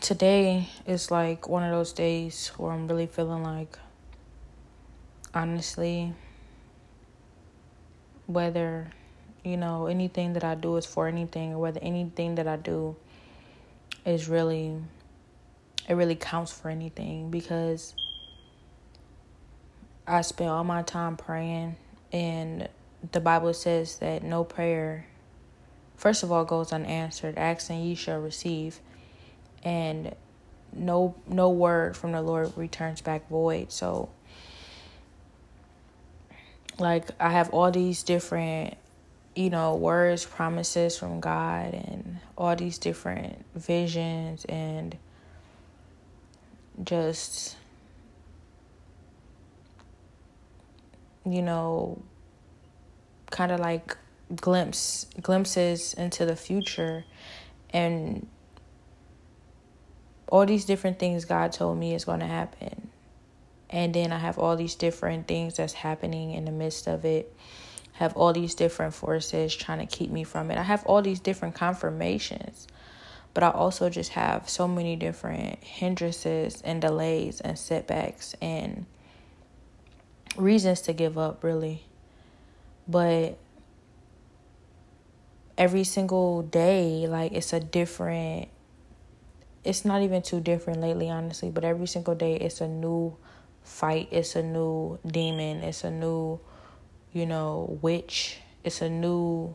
today is like one of those days where I'm really feeling like, honestly, whether, you know, anything that I do is for anything or whether anything that I do is really, it really counts for anything because I spend all my time praying and the Bible says that no prayer, first of all, goes unanswered. Asking ye shall receive and no no word from the Lord returns back void. So like I have all these different you know words promises from God and all these different visions and just you know kind of like glimpse glimpses into the future and all these different things God told me is going to happen. And then I have all these different things that's happening in the midst of it. Have all these different forces trying to keep me from it. I have all these different confirmations. But I also just have so many different hindrances and delays and setbacks and reasons to give up, really. But every single day, like, it's a different it's not even too different lately, honestly, but every single day it's a new fight, it's a new demon, it's a new, you know, witch, it's a new,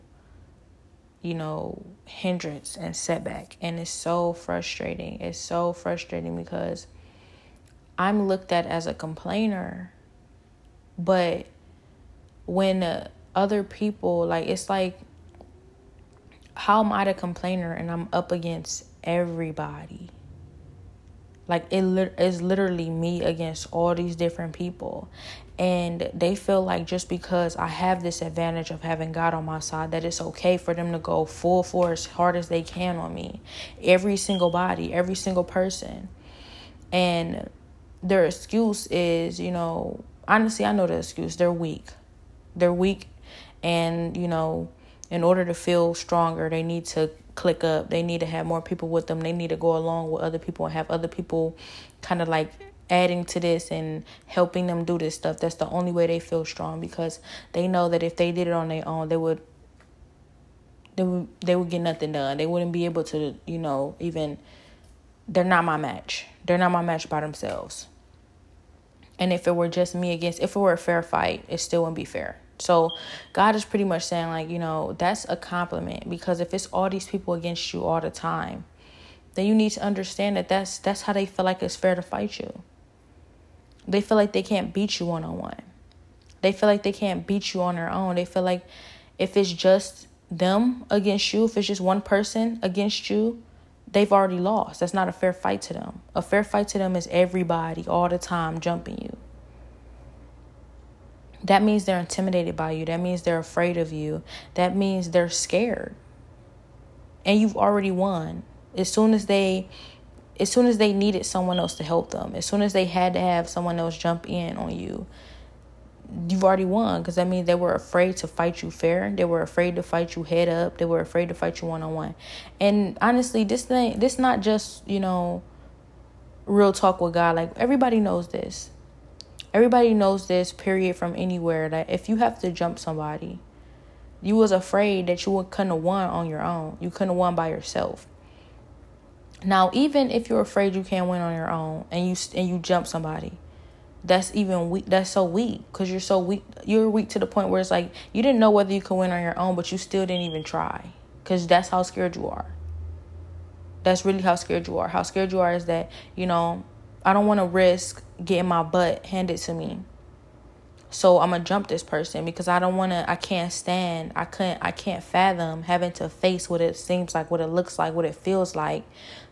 you know, hindrance and setback. And it's so frustrating. It's so frustrating because I'm looked at as a complainer, but when uh, other people, like, it's like, how am I the complainer and I'm up against everybody. Like it is literally me against all these different people. And they feel like just because I have this advantage of having God on my side, that it's okay for them to go full force, hard as they can on me. Every single body, every single person. And their excuse is, you know, honestly, I know the excuse. They're weak. They're weak. And, you know, in order to feel stronger, they need to click up. They need to have more people with them. They need to go along with other people and have other people kind of like adding to this and helping them do this stuff. That's the only way they feel strong because they know that if they did it on their own, they would they would they would get nothing done. They wouldn't be able to, you know, even they're not my match. They're not my match by themselves. And if it were just me against if it were a fair fight, it still wouldn't be fair. So God is pretty much saying like, you know, that's a compliment because if it's all these people against you all the time, then you need to understand that that's that's how they feel like it's fair to fight you. They feel like they can't beat you one on one. They feel like they can't beat you on their own. They feel like if it's just them against you, if it's just one person against you, they've already lost. That's not a fair fight to them. A fair fight to them is everybody all the time jumping you that means they're intimidated by you. That means they're afraid of you. That means they're scared. And you've already won. As soon as they as soon as they needed someone else to help them, as soon as they had to have someone else jump in on you, you've already won because that means they were afraid to fight you fair. They were afraid to fight you head up. They were afraid to fight you one on one. And honestly, this thing, this not just you know, real talk with God. Like everybody knows this. Everybody knows this period from anywhere that if you have to jump somebody, you was afraid that you couldn't have won on your own. You couldn't have won by yourself. Now, even if you're afraid you can't win on your own and you and you jump somebody, that's even weak. That's so weak because you're so weak. You're weak to the point where it's like you didn't know whether you could win on your own, but you still didn't even try because that's how scared you are. That's really how scared you are. How scared you are is that you know I don't want to risk getting my butt handed to me. So I'm gonna jump this person because I don't want to. I can't stand. I couldn't. I can't fathom having to face what it seems like, what it looks like, what it feels like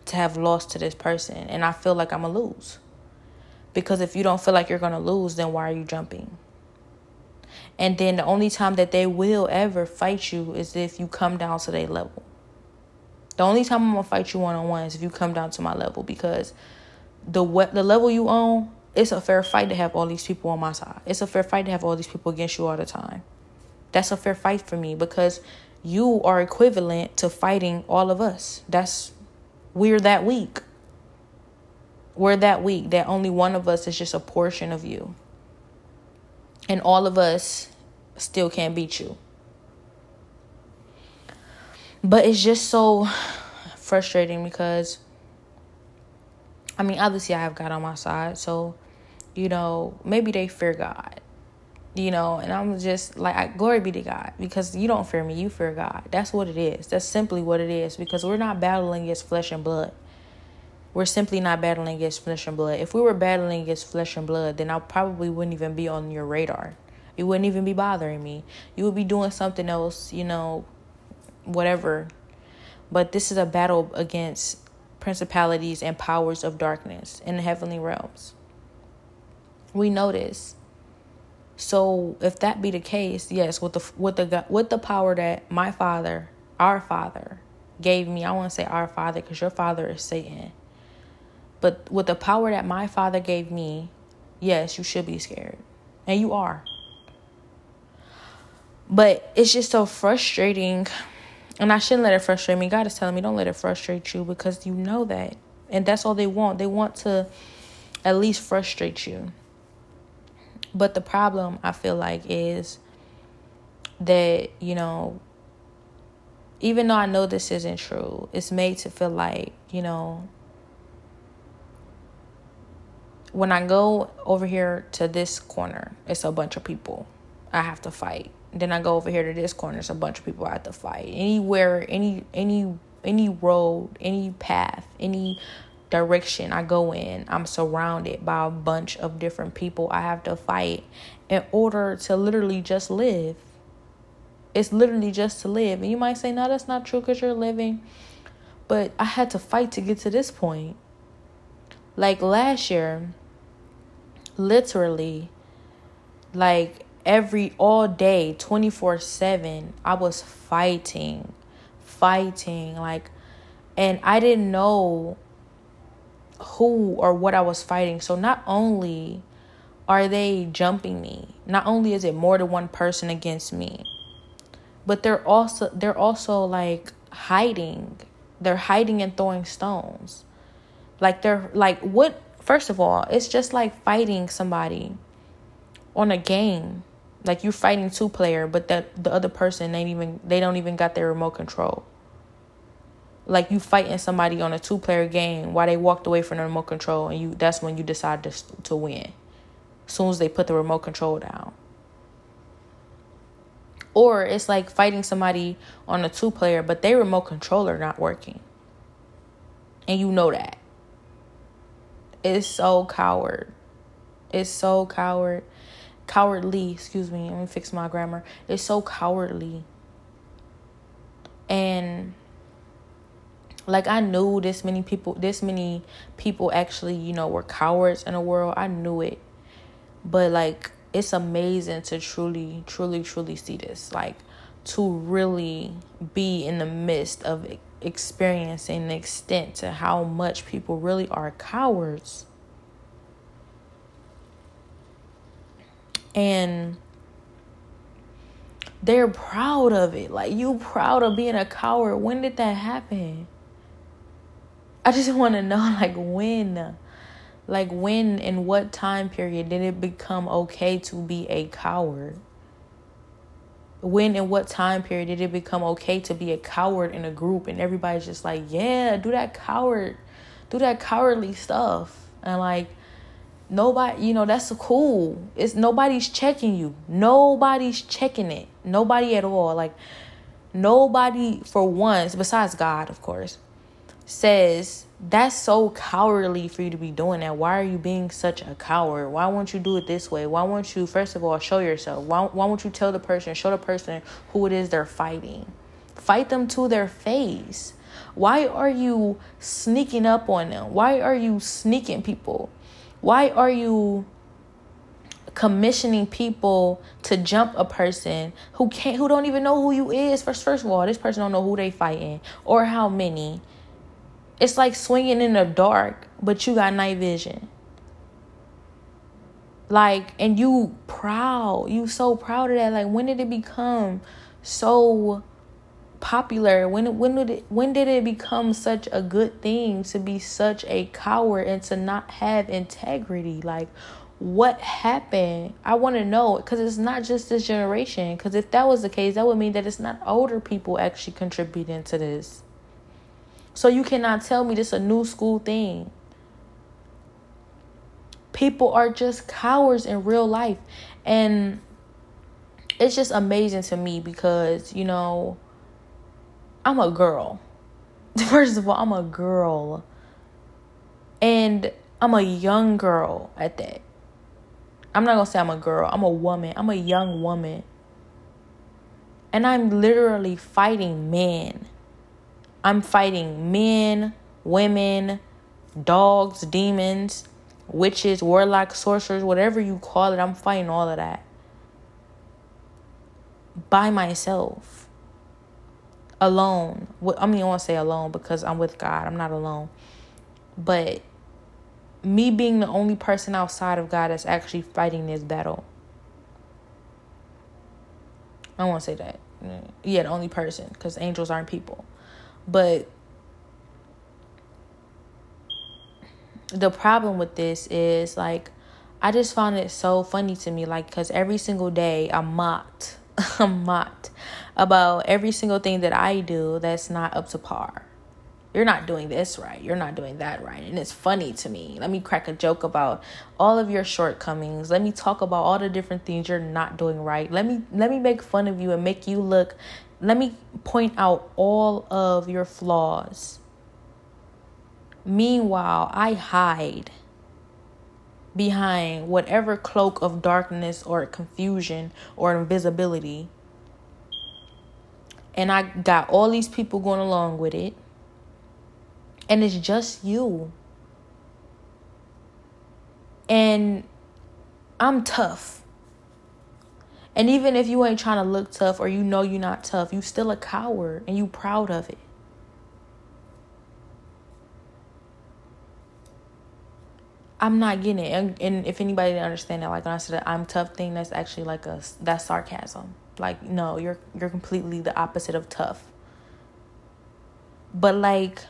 to have lost to this person, and I feel like I'm gonna lose. Because if you don't feel like you're gonna lose, then why are you jumping? And then the only time that they will ever fight you is if you come down to their level. The only time I'm gonna fight you one on one is if you come down to my level because the what the level you own, it's a fair fight to have all these people on my side. It's a fair fight to have all these people against you all the time. That's a fair fight for me because you are equivalent to fighting all of us. That's we're that weak. We're that weak that only one of us is just a portion of you. And all of us still can't beat you. But it's just so frustrating because I mean, obviously I have God on my side, so you know, maybe they fear God. You know, and I'm just like, I, glory be to God because you don't fear me, you fear God. That's what it is. That's simply what it is because we're not battling against flesh and blood. We're simply not battling against flesh and blood. If we were battling against flesh and blood, then I probably wouldn't even be on your radar. It wouldn't even be bothering me. You would be doing something else, you know, whatever. But this is a battle against principalities and powers of darkness in the heavenly realms. We know this. So if that be the case, yes, with the with the with the power that my father, our father, gave me, I want to say our father because your father is Satan. But with the power that my father gave me, yes, you should be scared, and you are. But it's just so frustrating. And I shouldn't let it frustrate me. God is telling me, don't let it frustrate you because you know that. And that's all they want. They want to at least frustrate you. But the problem, I feel like, is that, you know, even though I know this isn't true, it's made to feel like, you know, when I go over here to this corner, it's a bunch of people I have to fight. Then I go over here to this corner. It's a bunch of people I have to fight. Anywhere, any any any road, any path, any direction I go in, I'm surrounded by a bunch of different people I have to fight in order to literally just live. It's literally just to live. And you might say, no, that's not true because you're living. But I had to fight to get to this point. Like last year, literally, like every all day 24/7 I was fighting fighting like and I didn't know who or what I was fighting. So not only are they jumping me not only is it more than one person against me but they're also they're also like hiding. They're hiding and throwing stones. Like they're like what first of all it's just like fighting somebody on a game like you're fighting two player, but that the other person ain't even they don't even got their remote control. Like you fighting somebody on a two player game while they walked away from the remote control and you that's when you decide to to win. As soon as they put the remote control down. Or it's like fighting somebody on a two player, but their remote controller not working. And you know that. It's so coward. It's so coward cowardly, excuse me, let me fix my grammar. It's so cowardly. And like I knew this many people this many people actually, you know, were cowards in the world. I knew it. But like it's amazing to truly truly truly see this. Like to really be in the midst of experiencing the extent to how much people really are cowards and they're proud of it. Like you proud of being a coward. When did that happen? I just want to know like when like when in what time period did it become okay to be a coward? When and what time period did it become okay to be a coward in a group and everybody's just like, "Yeah, do that coward, do that cowardly stuff." And like nobody you know that's cool. It's nobody's checking you. Nobody's checking it. Nobody at all. Like nobody for once besides god of course says that's so cowardly for you to be doing that. Why are you being such a coward? Why won't you do it this way? Why won't you first of all show yourself? Why, why won't you tell the person show the person who it is they're fighting? Fight them to their face. Why are you sneaking up on them? Why are you sneaking people why are you commissioning people to jump a person who can't who don't even know who you is? First first of all this person don't know who they fighting or how many. It's like swinging in the dark but you got night vision. Like and you proud. You so proud of that. Like when did it become so popular? When when did it, when did it become such a good thing to be such a coward and to not have integrity? Like what happened? I want to know because it's not just this generation. Because if that was the case, that would mean that it's not older people actually contributing to this. So you cannot tell me this a new school thing. People are just cowards in real life. And it's just amazing to me because, you know, I'm a girl. First of all, I'm a girl. And I'm a young girl at that. I'm not gonna say I'm a girl, I'm a woman. I'm a young woman. And I'm literally fighting men. I'm fighting men, women, dogs, demons, witches, warlocks, sorcerers, whatever you call it. I'm fighting all of that by myself. Alone. I mean, I won't say alone because I'm with God. I'm not alone. But me being the only person outside of God that's actually fighting this battle. I won't say that. Yeah, the only person because angels aren't people. But the problem with this is like I just found it so funny to me like cuz every single day I'm mocked. I'm about every single thing that I do that's not up to par you're not doing this right. You're not doing that right. And it's funny to me. Let me crack a joke about all of your shortcomings. Let me talk about all the different things you're not doing right. Let me let me make fun of you and make you look let me point out all of your flaws. Meanwhile, I hide behind whatever cloak of darkness or confusion or invisibility. And I got all these people going along with it and it's just you. And I'm tough. And even if you ain't trying to look tough or you know you're not tough, you still a coward and you proud of it. I'm not getting it. And, and if anybody didn't understand that, like when I said I'm tough thing, that's actually like a that's sarcasm. Like no, you're you're completely the opposite of tough. But like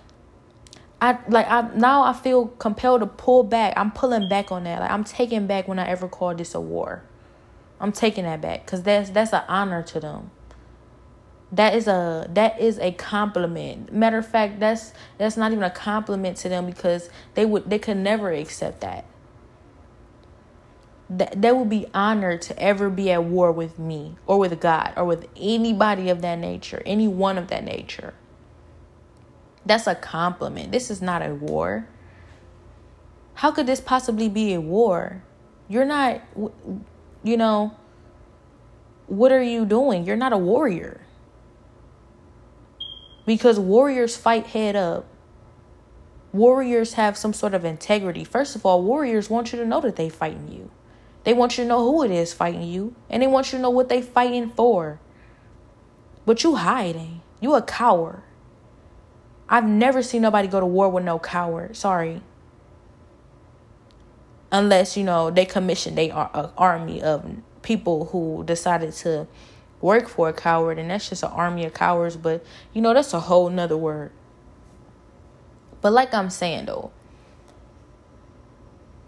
I like I now I feel compelled to pull back. I'm pulling back on that. Like I'm taking back when I ever called this a war. I'm taking that back because that's that's an honor to them. That is a that is a compliment. Matter of fact, that's that's not even a compliment to them because they would they could never accept that. That they would be honored to ever be at war with me or with God or with anybody of that nature, any one of that nature. That's a compliment. This is not a war. How could this possibly be a war? You're not, you know, what are you doing? You're not a warrior. Because warriors fight head up. Warriors have some sort of integrity. First of all, warriors want you to know that they fighting you. They want you to know who it is fighting you. And they want you to know what they fighting for. But you hiding. You a coward. I've never seen nobody go to war with no coward. Sorry. Unless, you know, they commissioned they are an army of people who decided to work for a coward and that's just an army of cowards, but you know, that's a whole nother word. But like I'm saying though,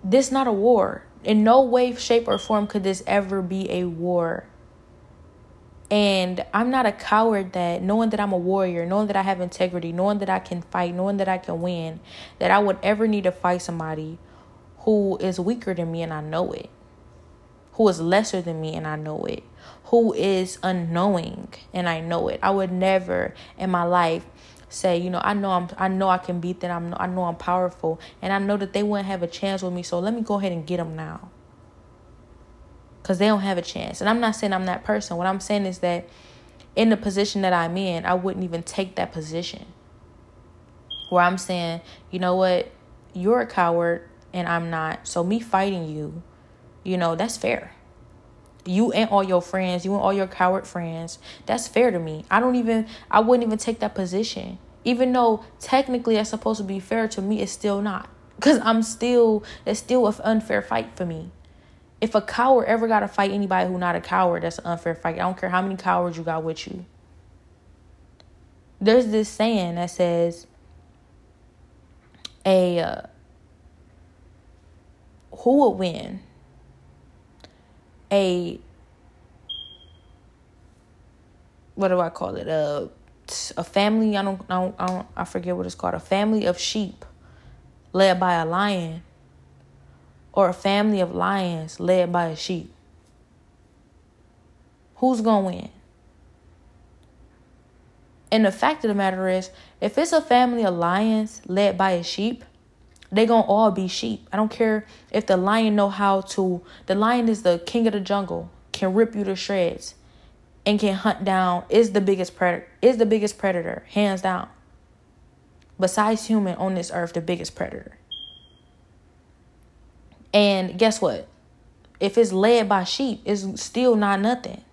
this not a war. In no way, shape, or form could this ever be a war. And I'm not a coward that knowing that I'm a warrior, knowing that I have integrity, knowing that I can fight, knowing that I can win, that I would ever need to fight somebody who is weaker than me and I know it, who is lesser than me and I know it, who is unknowing and I know it. I would never in my life say, you know, I know I'm I know I can beat them. I'm I know I'm powerful and I know that they wouldn't have a chance with me. So let me go ahead and get them now because they don't have a chance. And I'm not saying I'm that person. What I'm saying is that in the position that I'm in, I wouldn't even take that position. Where I'm saying, you know what, you're a coward and I'm not. So me fighting you, you know, that's fair. You and all your friends, you and all your coward friends, that's fair to me. I don't even, I wouldn't even take that position. Even though technically that's supposed to be fair to me, it's still not. Because I'm still, it's still an unfair fight for me if a coward ever got to fight anybody who not a coward, that's an unfair fight. I don't care how many cowards you got with you. there's this saying that says a uh, who would win a what do I call it? A a family I don't, I don't I don't I forget what it's called. A family of sheep led by a lion or a family of lions led by a sheep. Who's going to win? And the fact of the matter is, if it's a family of lions led by a sheep, they gonna all be sheep. I don't care if the lion know how to. The lion is the king of the jungle, can rip you to shreds, and can hunt down. Is the biggest predator. Is the biggest predator, hands down. Besides human on this earth, the biggest predator. And guess what? If it's led by sheep, it's still not nothing.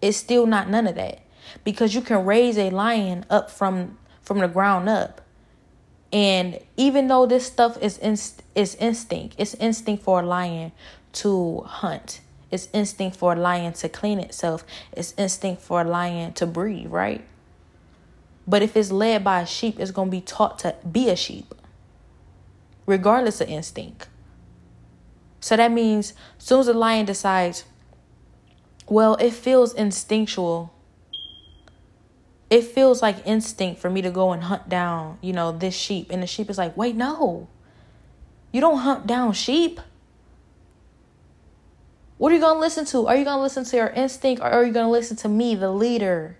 It's still not none of that because you can raise a lion up from from the ground up. And even though this stuff is inst- is instinct, it's instinct for a lion to hunt. It's instinct for a lion to clean itself. It's instinct for a lion to breathe, right? But if it's led by a sheep, it's going to be taught to be a sheep, regardless of instinct. So that means as soon as the lion decides, well, it feels instinctual it feels like instinct for me to go and hunt down, you know, this sheep. And the sheep is like, wait, no. You don't hunt down sheep. What are you going to listen to? Are you going to listen to your instinct or are you going to listen to me, the leader?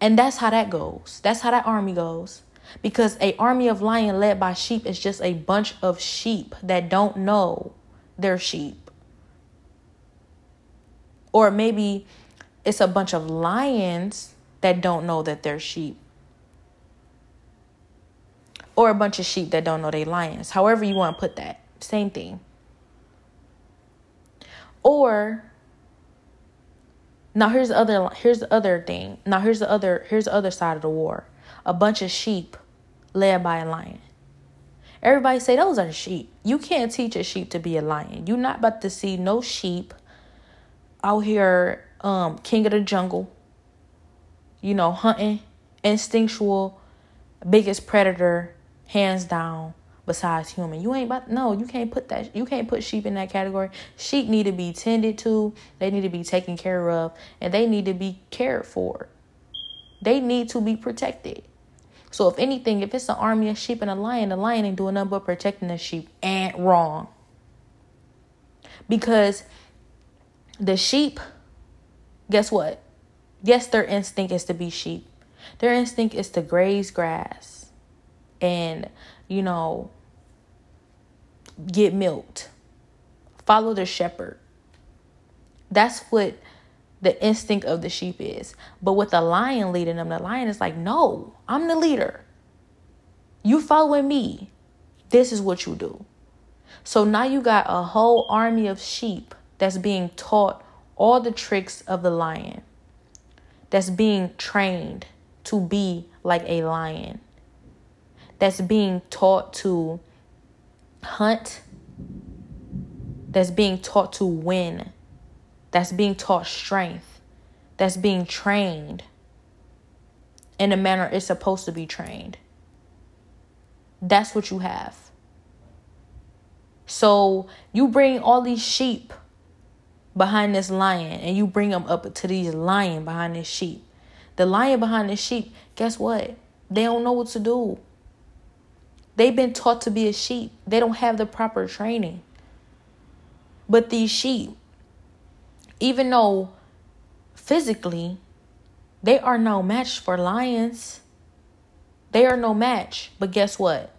And that's how that goes. That's how that army goes. Because a army of lion led by sheep is just a bunch of sheep that don't know they're sheep. Or maybe it's a bunch of lions that don't know that they're sheep. Or a bunch of sheep that don't know they're lions. However you want to put that. Same thing. Or now here's the other here's the other thing. Now here's the other here's the other side of the war. A bunch of sheep led by a lion. Everybody say those are sheep. You can't teach a sheep to be a lion. You're not about to see no sheep out here um, king of the jungle, you know, hunting, instinctual, biggest predator, hands down, besides human. You ain't about no, you can't put that you can't put sheep in that category. Sheep need to be tended to, they need to be taken care of, and they need to be cared for. They need to be protected. So if anything, if it's an army of sheep and a lion, the lion ain't doing nothing but protecting the sheep. Ain't wrong. Because the sheep guess what? Yes, their instinct is to be sheep. Their instinct is to graze grass and, you know, get milked. Follow the shepherd. That's what the instinct of the sheep is. But with the lion leading them, the lion is like, no, I'm the leader. You following me. This is what you do. So now you got a whole army of sheep that's being taught all the tricks of the lion that's being trained to be like a lion, that's being taught to hunt, that's being taught to win, that's being taught strength, that's being trained in the manner it's supposed to be trained. That's what you have. So you bring all these sheep behind this lion and you bring them up to these lion behind this sheep. The lion behind the sheep, guess what? They don't know what to do. They've been taught to be a sheep. They don't have the proper training. But these sheep, even though physically they are no match for lions, they are no match. But guess what?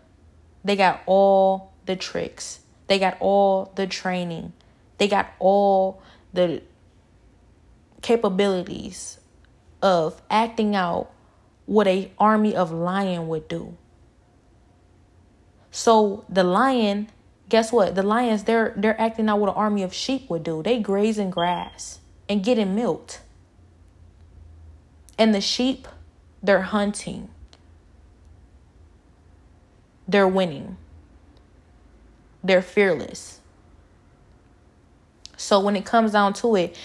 They got all the tricks, they got all the training, they got all the capabilities of acting out what a army of lion would do. So the lion, guess what? The lions they're they're acting out what an army of sheep would do. They grazing grass and getting milked. And the sheep, they're hunting. They're winning. They're fearless. So when it comes down to it,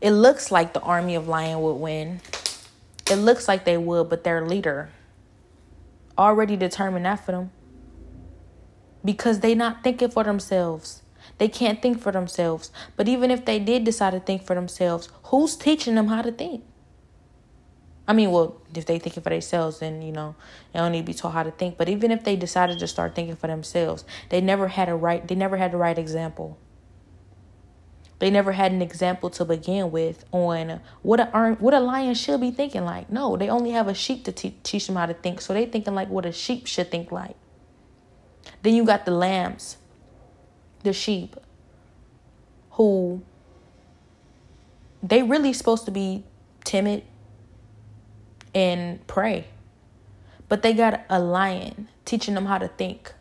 it looks like the army of lion would win. it looks like they would, but their leader already determined that for them. Because they not thinking for themselves. They can't think for themselves. But even if they did decide to think for themselves, who's teaching them how to think? I mean, well, if they thinking for themselves, then you know they don't need to be taught how to think. But even if they decided to start thinking for themselves, they never had a right. They never had the right example. They never had an example to begin with on what a what a lion should be thinking like. No, they only have a sheep to te- teach them how to think. So they thinking like what a sheep should think like. Then you got the lambs, the sheep, who they really supposed to be timid and prey. But they got a lion teaching them how to think.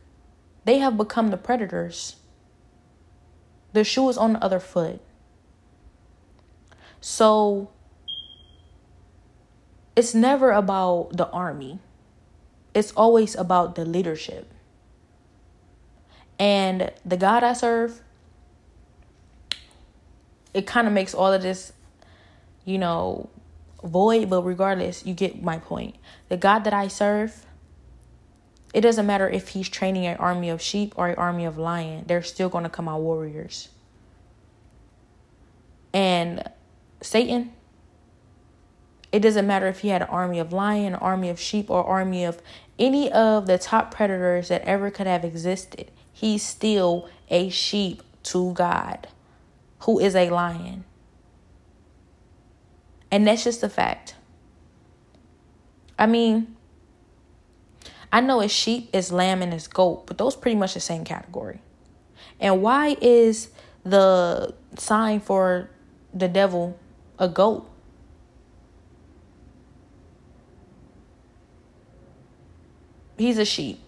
They have become the predators. The shoe is on the other foot. So it's never about the army, it's always about the leadership. And the God I serve, it kind of makes all of this, you know, void, but regardless, you get my point. The God that I serve, it doesn't matter if he's training an army of sheep or an army of lion, they're still going to come out warriors. And Satan, it doesn't matter if he had an army of lion, army of sheep, or army of any of the top predators that ever could have existed. He's still a sheep to God, who is a lion. And that's just a fact. I mean, I know it's sheep, it's lamb, and it's goat, but those pretty much the same category. And why is the sign for the devil a goat? He's a sheep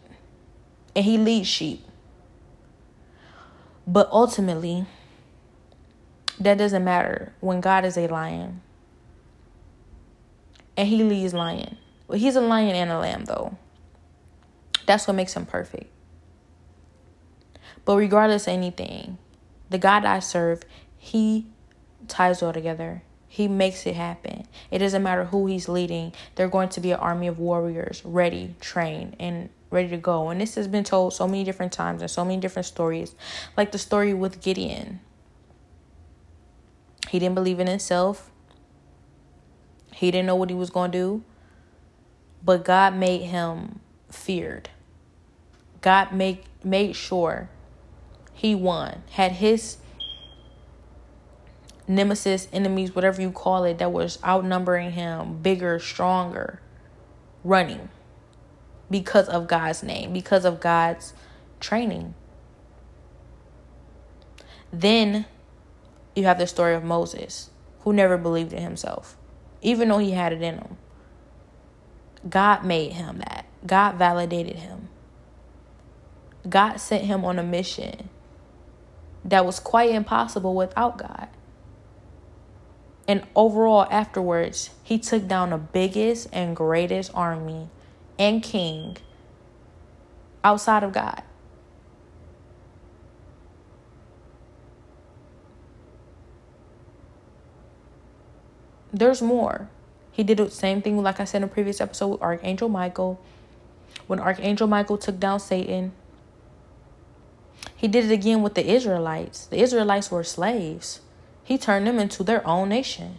and he leads sheep. But ultimately, that doesn't matter when God is a lion and he leads lion. Well, he's a lion and a lamb, though. That's what makes him perfect. But regardless of anything, the God I serve, he ties all together. He makes it happen. It doesn't matter who he's leading. They're going to be an army of warriors, ready, trained, and ready to go. And this has been told so many different times and so many different stories. Like the story with Gideon. He didn't believe in himself. He didn't know what he was going to do. But God made him feared. God make made sure he won. Had his nemesis, enemies, whatever you call it, that was outnumbering him, bigger, stronger, running because of God's name, because of God's training. Then you have the story of Moses, who never believed in himself, even though he had it in him. God made him that. God validated him. God sent him on a mission that was quite impossible without God. And overall, afterwards, he took down the biggest and greatest army and king outside of God. There's more. He did the same thing, like I said in a previous episode, with Archangel Michael. When Archangel Michael took down Satan, he did it again with the Israelites. The Israelites were slaves. He turned them into their own nation.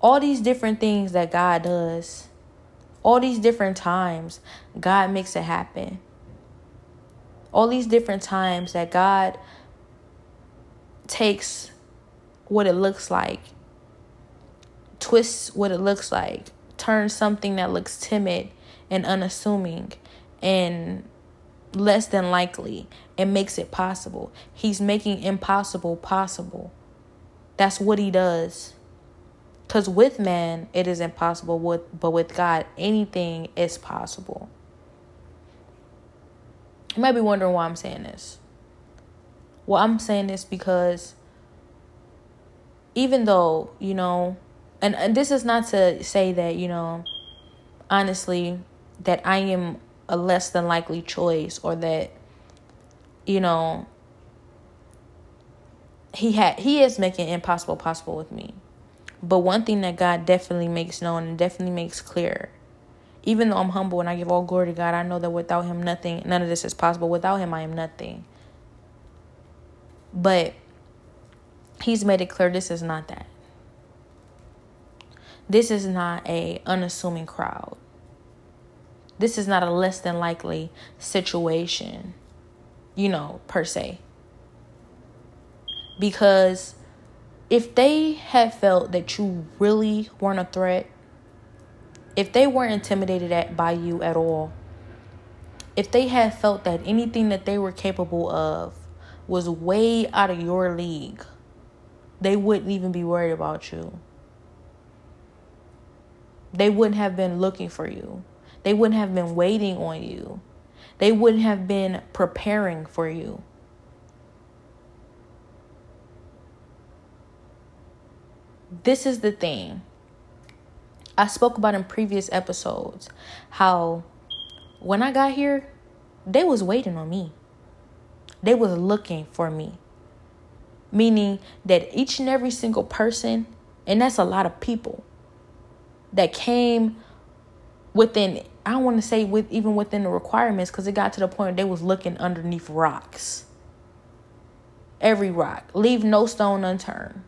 All these different things that God does, all these different times, God makes it happen. All these different times that God takes what it looks like, twists what it looks like, turns something that looks timid and unassuming and less than likely and makes it possible. He's making impossible possible. That's what he does. Cuz with man it is impossible with but with God anything is possible. You might be wondering why I'm saying this. Well, I'm saying this because even though, you know, and, and this is not to say that, you know, honestly, that I am a less than likely choice or that, you know, he had he is making impossible possible with me. But one thing that God definitely makes known and definitely makes clear, even though I'm humble and I give all glory to God, I know that without him nothing none of this is possible. Without him I am nothing. But he's made it clear this is not that. This is not a unassuming crowd. This is not a less than likely situation, you know, per se. Because if they had felt that you really weren't a threat, if they weren't intimidated at by you at all, if they had felt that anything that they were capable of was way out of your league, they wouldn't even be worried about you. They wouldn't have been looking for you. They wouldn't have been waiting on you. They wouldn't have been preparing for you. This is the thing. I spoke about in previous episodes how when I got here, they was waiting on me. They was looking for me. Meaning that each and every single person, and that's a lot of people, that came within I don't want to say with even within the requirements because it got to the point they was looking underneath rocks. Every rock. Leave no stone unturned.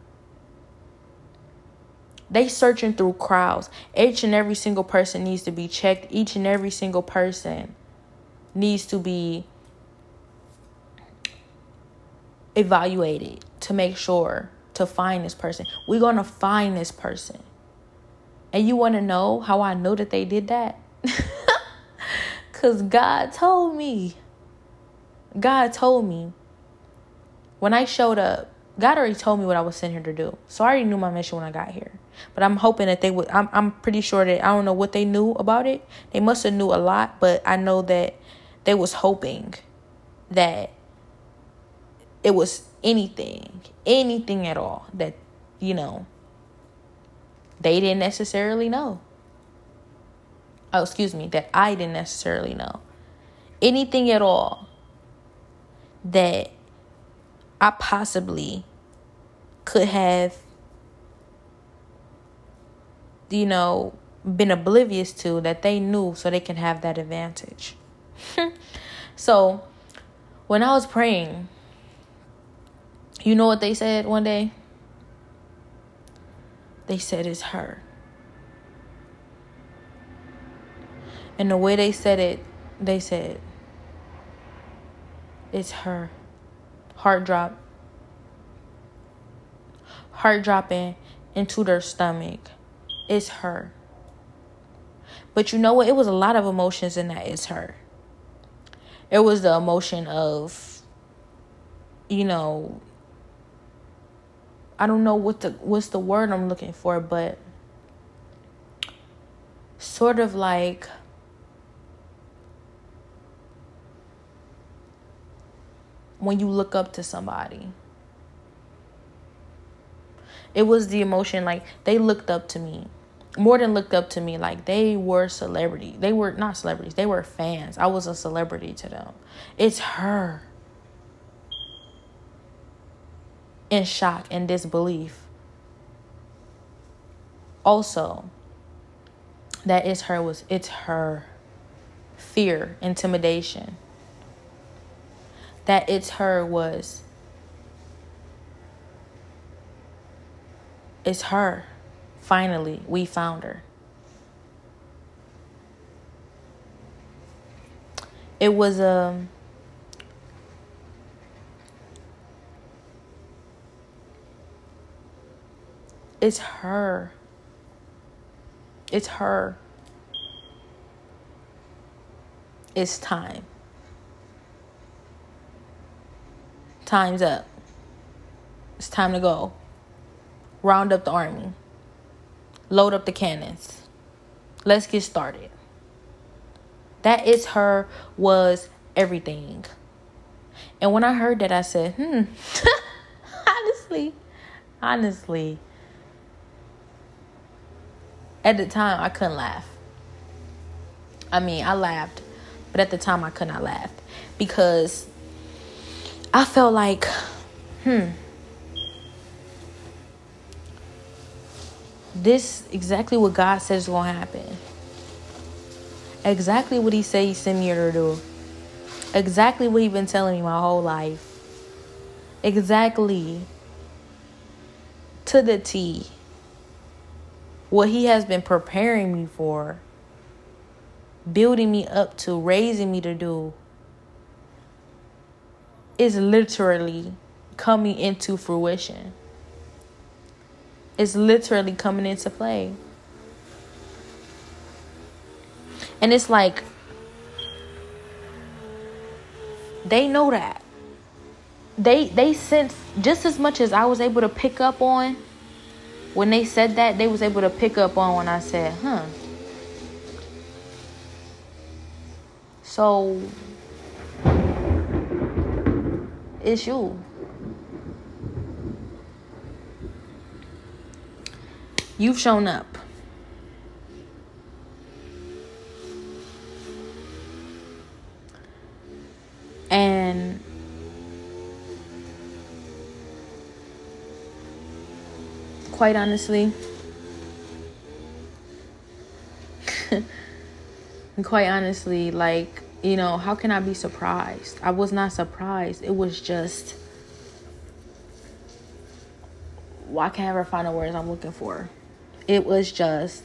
They searching through crowds. Each and every single person needs to be checked. Each and every single person needs to be evaluated to make sure to find this person. We're going to find this person. And you want to know how I know that they did that? Because God told me. God told me. When I showed up, God already told me what I was sent here to do. So I already knew my mission when I got here. But I'm hoping that they would I'm I'm pretty sure that I don't know what they knew about it. They must have knew a lot, but I know that they was hoping that it was anything, anything at all that, you know, they didn't necessarily know. Oh, excuse me, that I didn't necessarily know. Anything at all that I possibly could have, you know, been oblivious to that they knew so they can have that advantage. so when I was praying, you know what they said one day? They said it's her. And the way they said it, they said, it's her. Heart drop. Heart dropping into their stomach. It's her. But you know what? It was a lot of emotions in that. It's her. It was the emotion of, you know, I don't know what the what's the word I'm looking for, but sort of like when you look up to somebody. It was the emotion like they looked up to me. More than looked up to me, like they were celebrity. They were not celebrities, they were fans. I was a celebrity to them. It's her. in shock and disbelief. Also, that is her was it's her fear, intimidation. That it's her was it's her. Finally, we found her. It was a um, It's her. It's her. It's time. Time's up. It's time to go. Round up the army. Load up the cannons. Let's get started. That is her was everything. And when I heard that, I said, hmm, honestly, honestly, at the time, I couldn't laugh. I mean, I laughed, but at the time, I could not laugh because I felt like, hmm, this exactly what God says is gonna happen. Exactly what He said He sent me here to do. Exactly what He's been telling me my whole life. Exactly to the T what He has been preparing me for, building me up to, raising me to do is literally coming into fruition. It's literally coming into play. And it's like they know that. They they sense just as much as I was able to pick up on when they said that, they was able to pick up on when I said, "Huh." So it's you. You've shown up. And quite honestly, quite honestly, like, you know, how can I be surprised? I was not surprised. It was just, why can't I ever find the words I'm looking for? It was just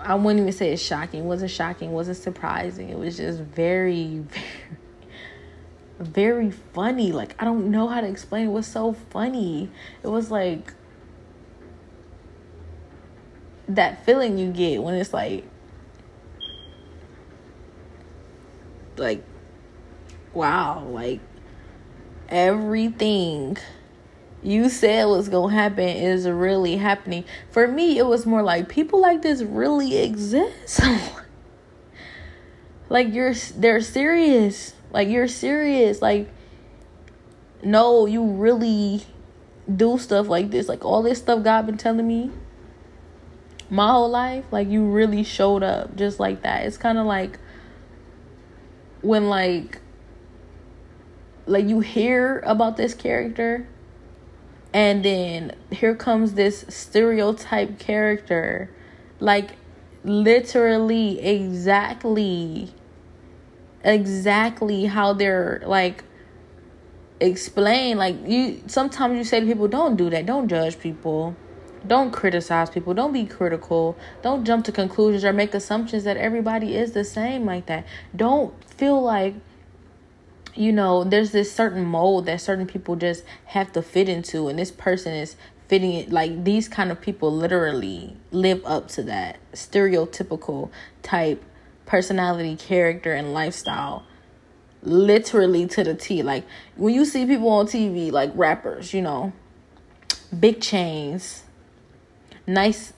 I wouldn't even say it's shocking. It wasn't shocking. It wasn't surprising. It was just very, very, very funny. Like I don't know how to explain. It was so funny. It was like that feeling you get when it's like, like, wow, like everything you said was gonna happen is really happening. For me, it was more like people like this really exist. like you're they're serious. Like you're serious. Like no, you really do stuff like this. Like all this stuff God been telling me my whole life, like you really showed up just like that. It's kind of like when like like you hear about this character and then here comes this stereotype character like literally exactly exactly how they're like explain like you sometimes you say to people don't do that. Don't judge people don't criticize people don't be critical don't jump to conclusions or make assumptions that everybody is the same like that don't feel like you know, there's this certain mold that certain people just have to fit into, and this person is fitting it. Like these kind of people literally live up to that stereotypical type personality, character, and lifestyle. Literally to the T. Like when you see people on TV, like rappers, you know, big chains, nice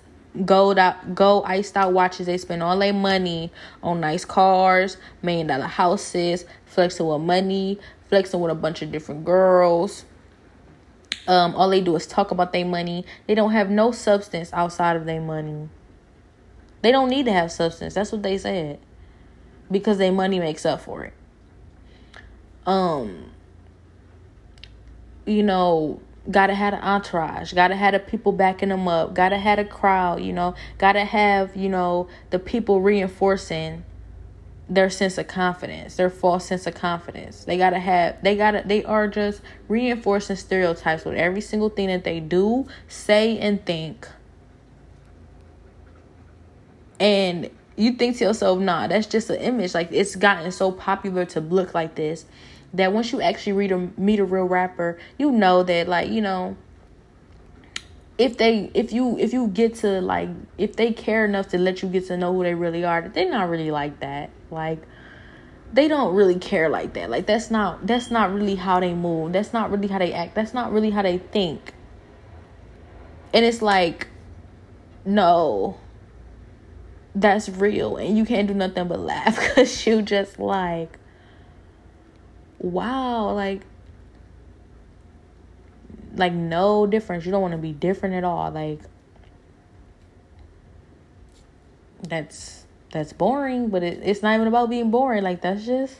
gold out gold iced out watches. They spend all their money on nice cars million dollar houses flexing with money flexing with a bunch of different girls. Um all they do is talk about their money. They don't have no substance outside of their money. They don't need to have substance. That's what they said. Because their money makes up for it. Um you know gotta have an entourage. Gotta have the people backing them up. Gotta have a crowd you know. Gotta have you know the people reinforcing their sense of confidence their false sense of confidence. They gotta have they gotta they are just reinforcing stereotypes with every single thing that they do say and think. And you think to yourself nah that's just an image. Like it's gotten so popular to look like this that once you actually read a meet a real rapper, you know that like you know if they if you if you get to like if they care enough to let you get to know who they really are, they're not really like that. Like they don't really care like that. Like that's not that's not really how they move. That's not really how they act. That's not really how they think. And it's like no. That's real and you can't do nothing but laugh cuz you just like wow, like like no difference. You don't want to be different at all. Like that's that's boring, but it, it's not even about being boring. Like that's just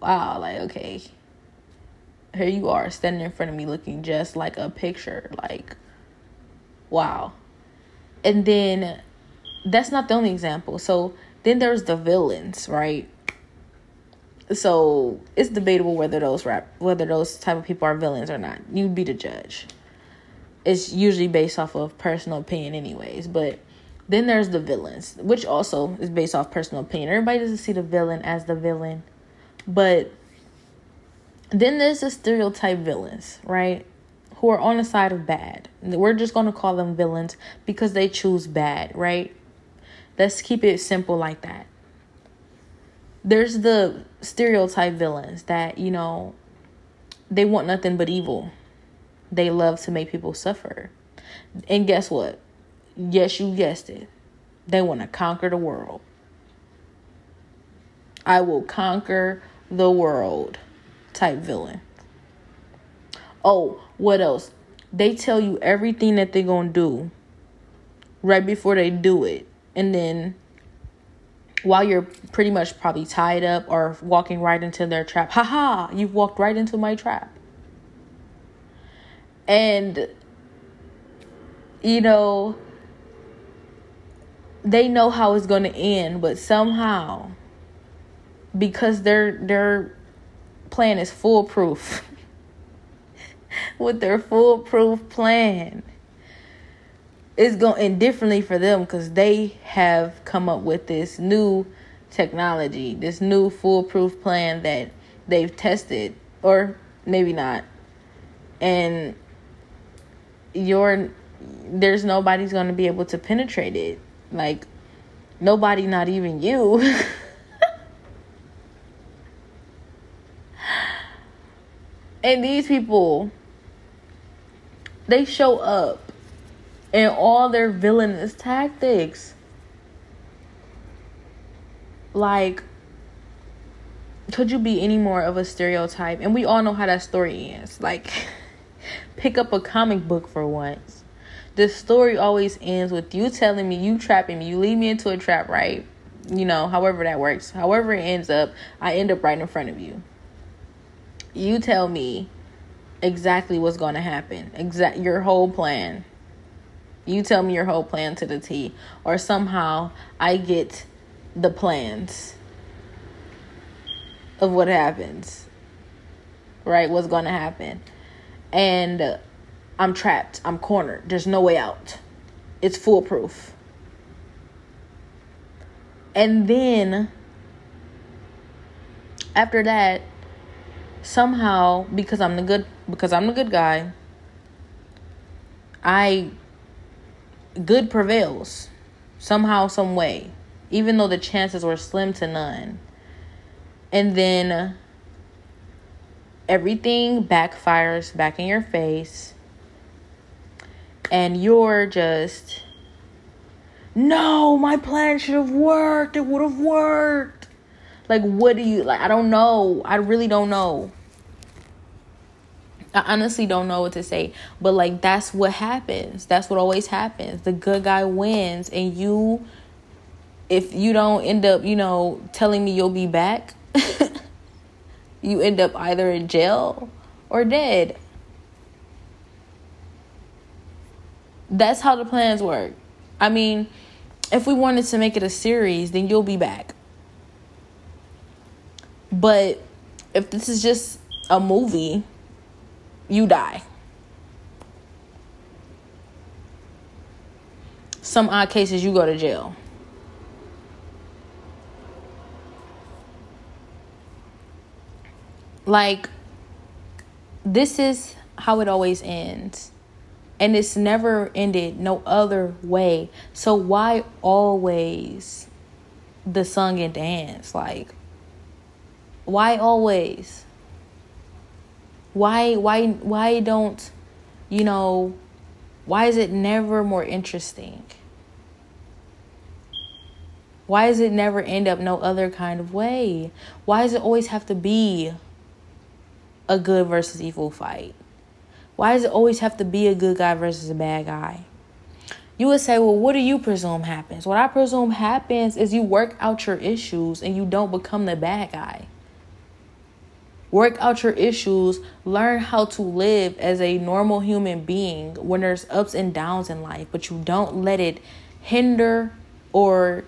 wow, like okay. here you are standing in front of me looking just like a picture. Like, wow. And then that's not the only example. So then there's the villains, right? So it's debatable whether those rap whether those type of people are villains or not. You'd be the judge. It's usually based off of personal opinion anyways, but then there's the villains, which also is based off personal opinion. Everybody doesn't see the villain as the villain. But then there's the stereotype villains, right? Who are on the side of bad. We're just to call them villains because they choose bad, right? Let's keep it simple like that. There's the stereotype villains that, you know, they want nothing but evil. They love to make people suffer. And guess what? Yes, you guessed it. They want to conquer the world. I will conquer the world type villain. Oh, what else? They tell you everything that they're going to do right before they do it and then while you're pretty much probably tied up or walking right into their trap, haha, you've walked right into my trap. And you know, they know how it's going to end, but somehow because their their plan is foolproof with their foolproof plan it's going end differently for them because they have come up with this new technology, this new foolproof plan that they've tested, or maybe not. And your there's nobody's going to be able to penetrate it. Like nobody, not even you. and these people they show up and all their villainous tactics. Like, could you be any more of a stereotype? And we all know how that story ends. Like, pick up a comic book for once. The story always ends with you telling me you trapping me. You lead me into a trap, right? You know, however that works. However it ends up, I end up right in front of you. You tell me exactly what's going to happen. Exact your whole plan. You tell me your whole plan to the T, or somehow I get the plans of what happens, right? What's going to happen. And I'm trapped. I'm cornered. There's no way out. It's foolproof. And then after that, somehow because I'm the good because I'm the good guy, I good prevails somehow, some way, even though the chances were slim to none. And then everything backfires back in your face, and you're just, no, my plan should have worked. It would have worked. Like, what do you, like, I don't know. I really don't know. I honestly don't know what to say, but like that's what happens. That's what always happens. The good guy wins, and you, if you don't end up, you know, telling me you'll be back, you end up either in jail or dead. That's how the plans work. I mean, if we wanted to make it a series, then you'll be back. But if this is just a movie, you die. Some odd cases, you go to jail. Like, this is how it always ends. And it's never ended no other way. So, why always the song and dance? Like, why always? Why why why don't you know why is it never more interesting why does it never end up no other kind of way why does it always have to be a good versus evil fight why does it always have to be a good guy versus a bad guy you would say, well, what do you presume happens? What I presume happens is you work out your issues and you don't become the bad guy. Work out your issues. Learn how to live as a normal human being when there's ups and downs in life, but you don't let it hinder or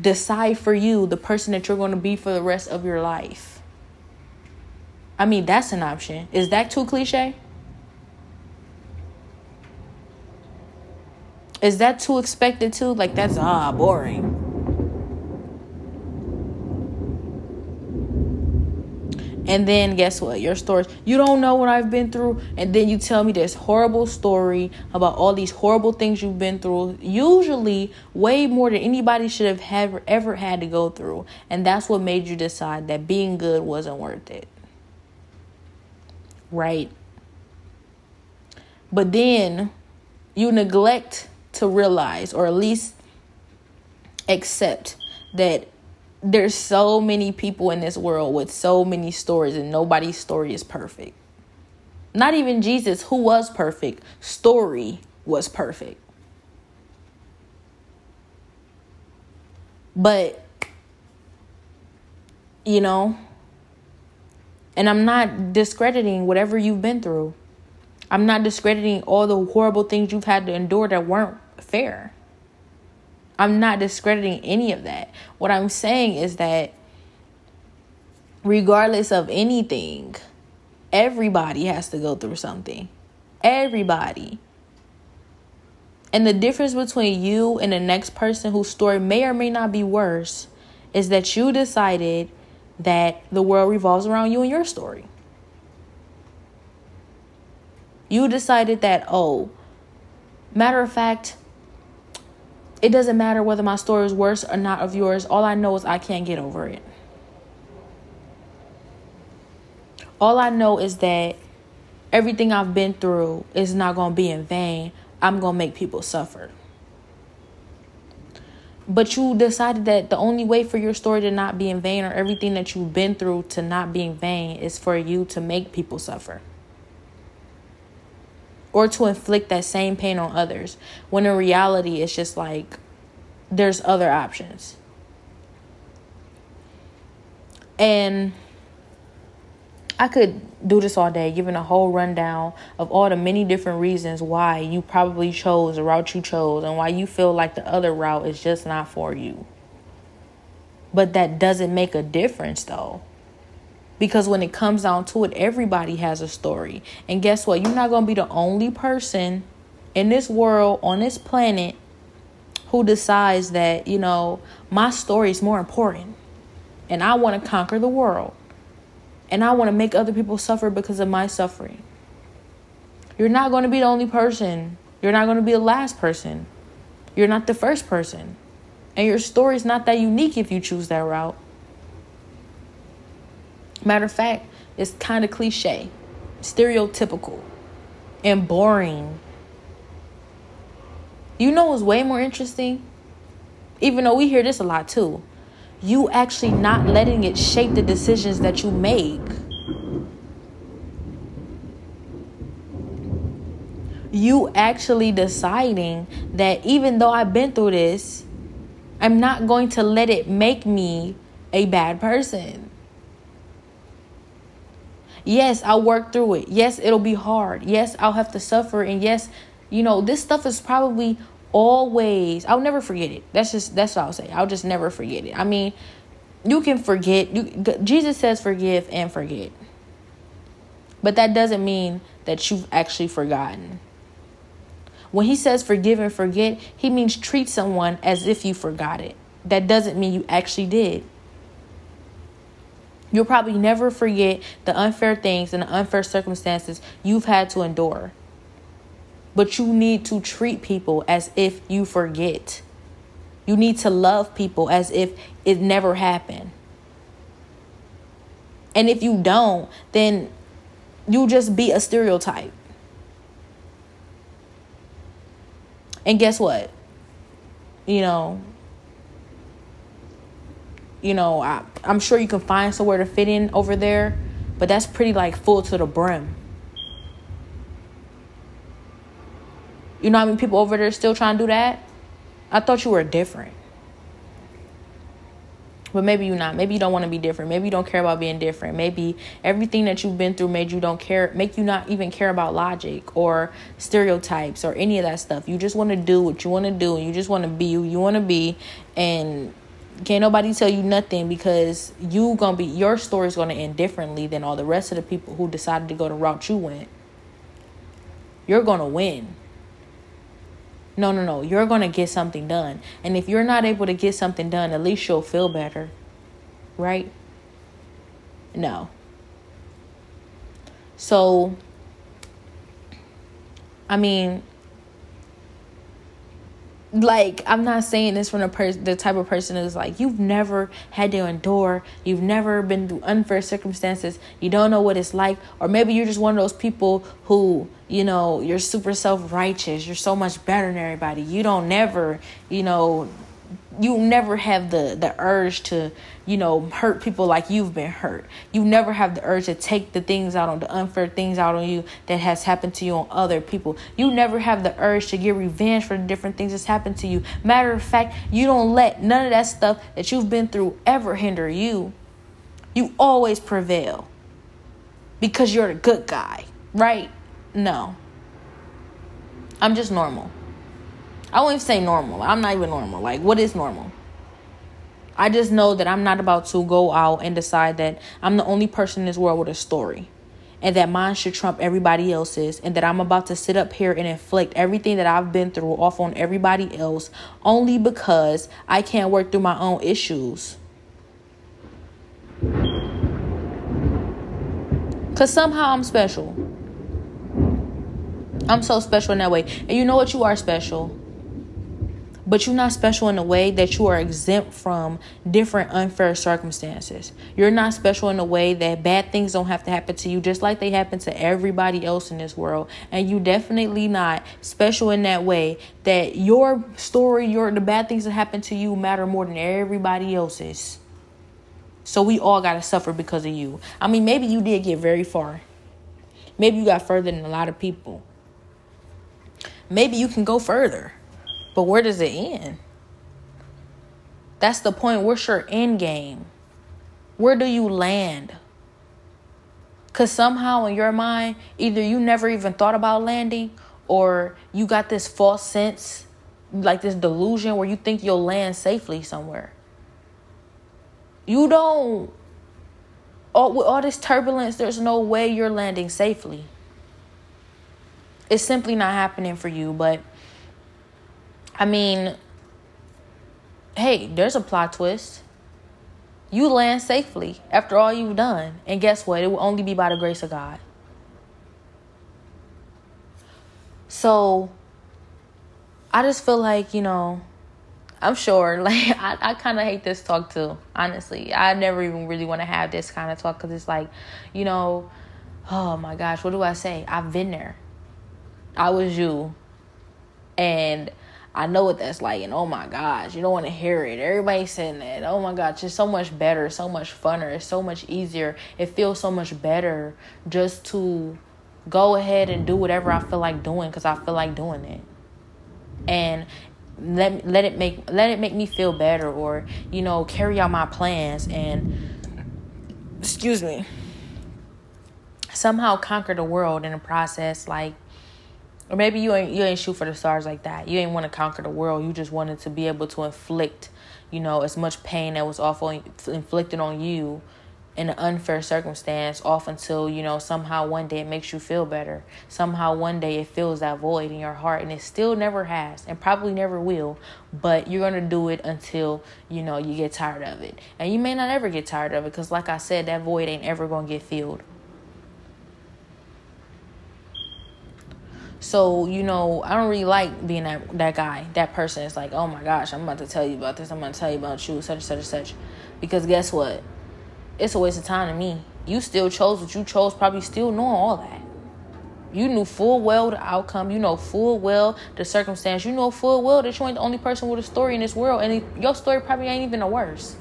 decide for you the person that you're going to be for the rest of your life. I mean, that's an option. Is that too cliche? Is that too expected too? Like that's ah boring. And then guess what? Your stories, you don't know what I've been through. And then you tell me this horrible story about all these horrible things you've been through. Usually, way more than anybody should have ever, ever had to go through. And that's what made you decide that being good wasn't worth it. Right? But then you neglect to realize or at least accept that there's so many people in this world with so many stories and nobody's story is perfect. Not even Jesus, who was perfect, story was perfect. But you know, and I'm not discrediting whatever you've been through. I'm not discrediting all the horrible things you've had to endure that weren't fair. I'm not discrediting any of that. What I'm saying is that regardless of anything, everybody has to go through something. Everybody. And the difference between you and the next person whose story may or may not be worse is that you decided that the world revolves around you and your story. You decided that, oh, matter of fact, it doesn't matter whether my story is worse or not of yours. All I know is I can't get over it. All I know is that everything I've been through is not going to be in vain. I'm going to make people suffer. But you decided that the only way for your story to not be in vain or everything that you've been through to not be in vain is for you to make people suffer or to inflict that same pain on others when in reality it's just like there's other options and I could do this all day, giving a whole rundown of all the many different reasons why you probably chose the route you chose and why you feel like the other route is just not for you. But that doesn't make a difference, though. Because when it comes down to it, everybody has a story. And guess what? You're not going to be the only person in this world, on this planet, who decides that, you know, my story is more important. And I want to conquer the world. And I want to make other people suffer because of my suffering. You're not going to be the only person. You're not going to be the last person. You're not the first person. And your story is not that unique if you choose that route. Matter of fact, it's kind of cliche, stereotypical, and boring. You know what's way more interesting? Even though we hear this a lot too. You actually not letting it shape the decisions that you make. You actually deciding that even though I've been through this, I'm not going to let it make me a bad person. Yes, I'll work through it. Yes, it'll be hard. Yes, I'll have to suffer. And yes, you know, this stuff is probably always, I'll never forget it. That's just, that's what I'll say. I'll just never forget it. I mean, you can forget. You, Jesus says forgive and forget. But that doesn't mean that you've actually forgotten. When he says forgive and forget, he means treat someone as if you forgot it. That doesn't mean you actually did. You'll probably never forget the unfair things and the unfair circumstances you've had to endure. But you need to treat people as if you forget. You need to love people as if it never happened. And if you don't, then you'll just be a stereotype. And guess what? You know, you know, I, I'm sure you can find somewhere to fit in over there, but that's pretty like full to the brim. You know how I many people over there still trying to do that? I thought you were different. but maybe you're not maybe you don't want to be different maybe you don't care about being different maybe everything that you've been through made you don't care make you not even care about logic or stereotypes or any of that stuff you just want to do what you want to do and you just want to be who you want to be and can't nobody tell you nothing because you gonna be your story's gonna end differently than all the rest of the people who decided to go the route you went you're gonna win no, no, no. You're to get something done. And if you're not able to get something done, at least you'll feel better. Right? No. So, I mean, like I'm not saying this from the person, the type of person is like you've never had to endure, you've never been through unfair circumstances, you don't know what it's like, or maybe you're just one of those people who you know you're super self righteous, you're so much better than everybody, you don't never you know you never have the the urge to you know hurt people like you've been hurt. You never have the urge to take the things out on the unfair things out on you that has happened to you on other people. You never have the urge to get revenge for the different things that's happened to you. Matter of fact you don't let none of that stuff that you've been through ever hinder you. You always prevail because you're a good guy right? No. I'm just normal I won't even say normal. I'm not even normal. Like, what is normal? I just know that I'm not about to go out and decide that I'm the only person in this world with a story and that mine should trump everybody else's and that I'm about to sit up here and inflict everything that I've been through off on everybody else only because I can't work through my own issues. Cuz somehow I'm special. I'm so special in that way. And you know what you are special? But you're not special in a way that you are exempt from different unfair circumstances. You're not special in a way that bad things don't have to happen to you just like they happen to everybody else in this world. And you definitely not special in that way that your story, your the bad things that happen to you matter more than everybody else's. So we all got to suffer because of you. I mean, maybe you did get very far. Maybe you got further than a lot of people. Maybe you can go further. But where does it end? That's the point. What's your end game? Where do you land? Because somehow in your mind, either you never even thought about landing or you got this false sense, like this delusion where you think you'll land safely somewhere. You don't. All, with all this turbulence, there's no way you're landing safely. It's simply not happening for you, but I mean, hey, there's a plot twist. You land safely after all you've done. And guess what? It will only be by the grace of God. So I just feel like, you know, I'm sure, like, I, I kind of hate this talk too, honestly. I never even really want to have this kind of talk because it's like, you know, oh my gosh, what do I say? I've been there. I was you. And I know what that's like, and oh my gosh, you don't want to hear it. Everybody's saying that. Oh my gosh, it's so much better, so much funner, it's so much easier. It feels so much better just to go ahead and do whatever I feel like doing because I feel like doing it, and let let it make let it make me feel better, or you know, carry out my plans and excuse me, somehow conquer the world in the process, like or maybe you ain't you ain't shoot for the stars like that. You ain't want to conquer the world. You just wanted to be able to inflict, you know, as much pain that was awful inflicted on you in an unfair circumstance off until you know somehow one day it makes you feel better somehow one day it fills that void in your heart and it still never has and probably never will but you're to do it until you know you get tired of it and you may not ever get tired of it because like i said that void ain't ever to get filled So, you know, I don't really like being that that guy, that person. It's like, oh my gosh, I'm about to tell you about this. I'm going to tell you about you, such and such and such. Because guess what? It's a waste of time to me. You still chose what you chose, probably still knowing all that. You knew full well the outcome. You know full well the circumstance. You know full well that you ain't the only person with a story in this world, and your story probably ain't even the worst.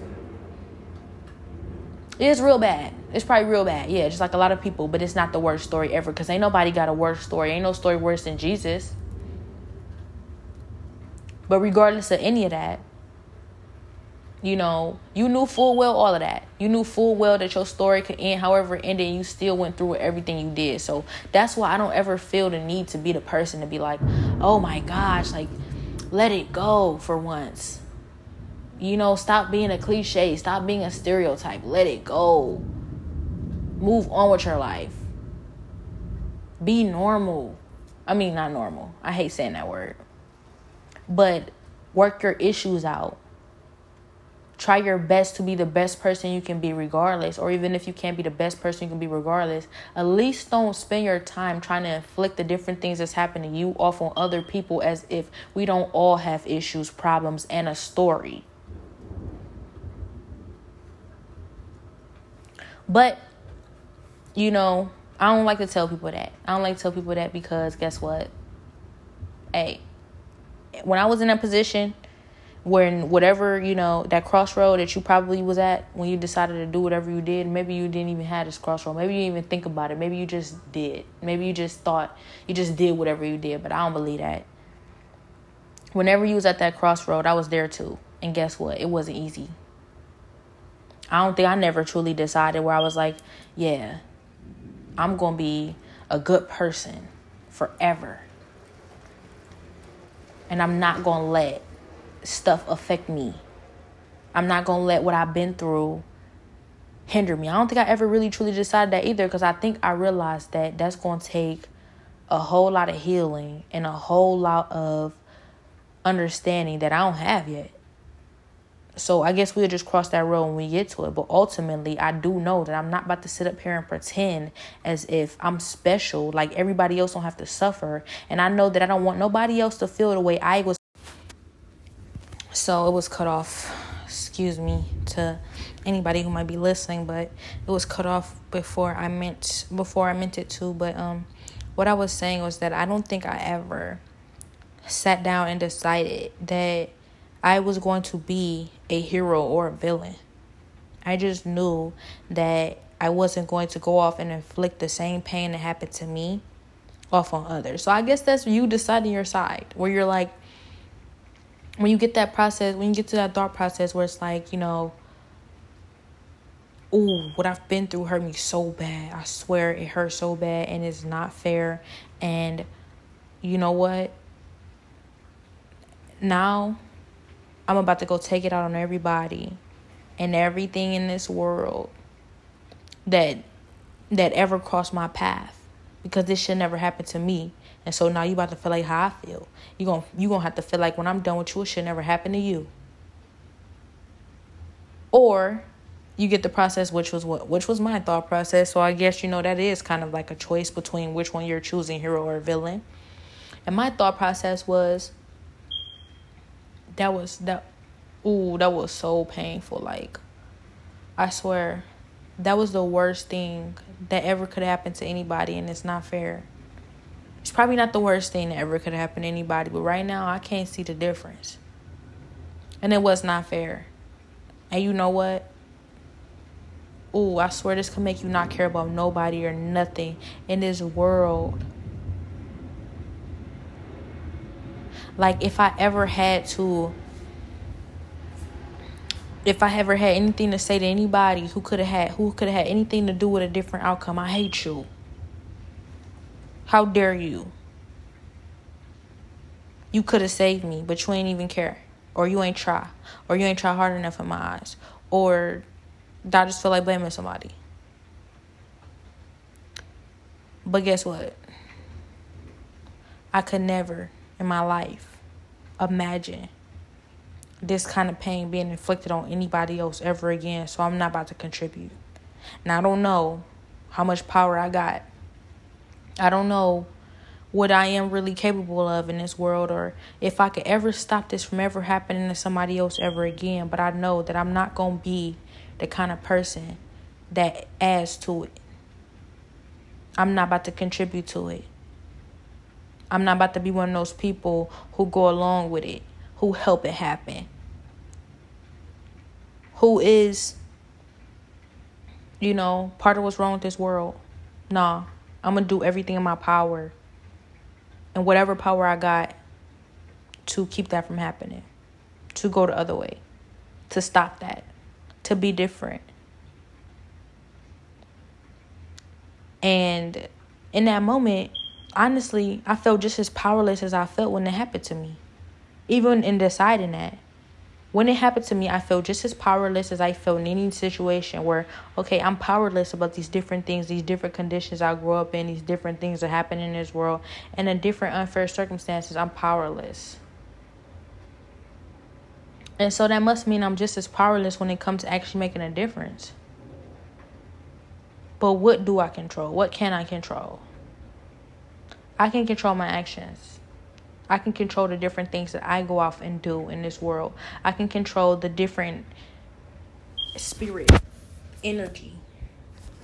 It's real bad. It's probably real bad. Yeah, just like a lot of people, but it's not the worst story ever because ain't nobody got a worse story. Ain't no story worse than Jesus. But regardless of any of that, you know, you knew full well all of that. You knew full well that your story could end however it ended, and you still went through everything you did. So that's why I don't ever feel the need to be the person to be like, oh my gosh, like, let it go for once. You know, stop being a cliche, stop being a stereotype, let it go. Move on with your life. Be normal. I mean, not normal. I hate saying that word. But work your issues out try your best to be the best person you can be regardless or even if you can't be the best person you can be regardless at least don't spend your time trying to inflict the different things that's happening to you off on other people as if we don't all have issues problems and a story but you know i don't like to tell people that. I don't like to tell people that because guess what? Hey when i was in that position when whatever you know that crossroad that you probably was at when you decided to do whatever you did maybe you didn't even have this crossroad. Maybe you didn't even think about it. Maybe you just did. Maybe you just thought you just did whatever you did but i don't believe that. Whenever you was at that crossroad i was there too and guess what? It wasn't easy. I don't think i never truly decided where i was like yeah i'm gonna be a good person forever and i'm not gonna let stuff affect me. I'm not going to let what I've been through hinder me. I don't think I ever really truly decided that either because I think I realized that that's going to take a whole lot of healing and a whole lot of understanding that I don't have yet. So I guess we'll just cross that road when we get to it. But ultimately, I do know that I'm not about to sit up here and pretend as if I'm special, like everybody else don't have to suffer. And I know that I don't want nobody else to feel the way I was so it was cut off excuse me to anybody who might be listening but it was cut off before i meant before i meant it to but um what i was saying was that i don't think i ever sat down and decided that i was going to be a hero or a villain i just knew that i wasn't going to go off and inflict the same pain that happened to me off on others so i guess that's you deciding your side where you're like when you get that process, when you get to that thought process where it's like, you know, ooh, what I've been through hurt me so bad. I swear it hurt so bad and it's not fair. And you know what? Now I'm about to go take it out on everybody and everything in this world that that ever crossed my path because this should never happen to me. And so now you about to feel like how I feel. You going you gonna have to feel like when I'm done with you, it should never happen to you. Or you get the process which was what which was my thought process. So I guess you know that is kind of like a choice between which one you're choosing, hero or villain. And my thought process was that was that ooh, that was so painful. Like I swear that was the worst thing that ever could happen to anybody and it's not fair. It's probably not the worst thing that ever could happen to anybody, but right now I can't see the difference. And it was not fair. And you know what? Ooh, I swear this could make you not care about nobody or nothing in this world. Like if I ever had to if I ever had anything to say to anybody who could have had who could have had anything to do with a different outcome, I hate you. How dare you? You could have saved me, but you ain't even care. Or you ain't try. Or you ain't try hard enough in my eyes. Or I just feel like blaming somebody. But guess what? I could never in my life imagine this kind of pain being inflicted on anybody else ever again. So I'm not about to contribute. Now I don't know how much power I got I don't know what I am really capable of in this world or if I could ever stop this from ever happening to somebody else ever again. But I know that I'm not going to be the kind of person that adds to it. I'm not about to contribute to it. I'm not about to be one of those people who go along with it, who help it happen, who is, you know, part of what's wrong with this world. Nah. I'm going to do everything in my power and whatever power I got to keep that from happening, to go the other way. to stop that, to be different. And in that moment, honestly, I felt just as powerless as I felt when it happened to me. Even in deciding that. When it happened to me, I felt just as powerless as I felt in any situation where, okay, I'm powerless about these different things, these different conditions I grew up in, these different things that happen in this world, and in different unfair circumstances, I'm powerless. And so that must mean I'm just as powerless when it comes to actually making a difference. But what do I control? What can I control? I can control my actions. I can control the different things that I go off and do in this world. I can control the different spirit, energy,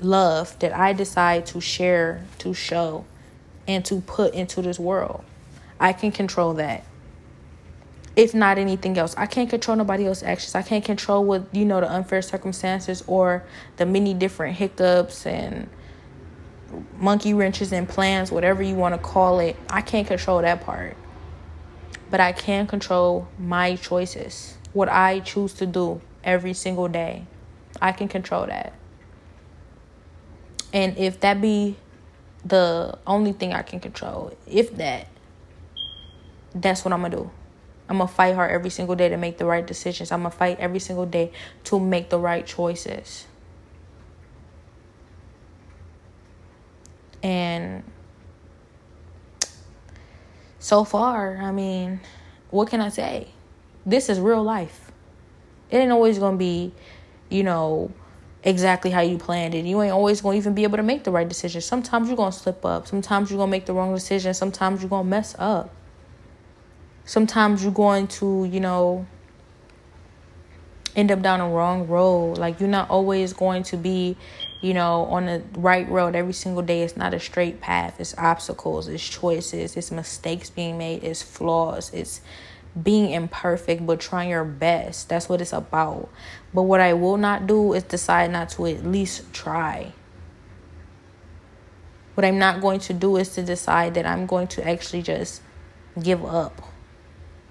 love that I decide to share, to show, and to put into this world. I can control that if not anything else. I can't control nobody else's actions. I can't control what, you know, the unfair circumstances or the many different hiccups and monkey wrenches and plans, whatever you want to call it. I can't control that part. But I can control my choices, what I choose to do every single day. I can control that. And if that be the only thing I can control, if that, that's what I'm going to do. I'm going to fight hard every single day to make the right decisions. I'm going to fight every single day to make the right choices. And so far, I mean, what can I say? This is real life. It ain't always to be, you know, exactly how you planned it. You ain't always to even be able to make the right decision. Sometimes you're to slip up. Sometimes you're to make the wrong decision. Sometimes you're to mess up sometimes you're going to, you know, end up down a wrong road. Like you're not always going to be, you know, on the right road every single day. It's not a straight path. It's obstacles, it's choices, it's mistakes being made, it's flaws, it's being imperfect but trying your best. That's what it's about. But what I will not do is decide not to at least try. What I'm not going to do is to decide that I'm going to actually just give up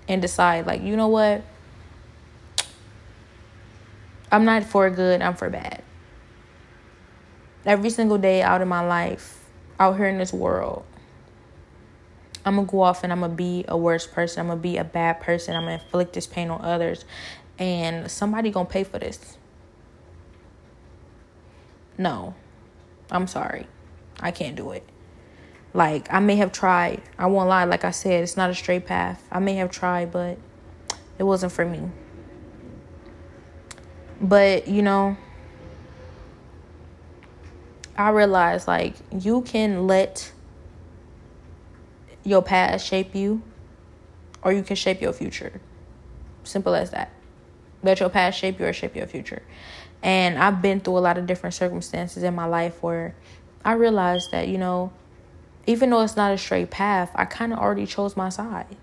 and decide like you know what i'm not for good i'm for bad every single day out of my life out here in this world i'm gonna go off and i'm gonna be a worse person i'm gonna be a bad person i'm gonna inflict this pain on others and somebody gonna pay for this no i'm sorry i can't do it like I may have tried. I won't lie. Like I said, it's not a straight path. I may have tried, but it wasn't for me. But you know, I realized like you can let your past shape you, or you can shape your future. Simple as that. Let your past shape you or shape your future. And I've been through a lot of different circumstances in my life where I realized that, you know, even though it's not a straight path, I kind of already chose my side.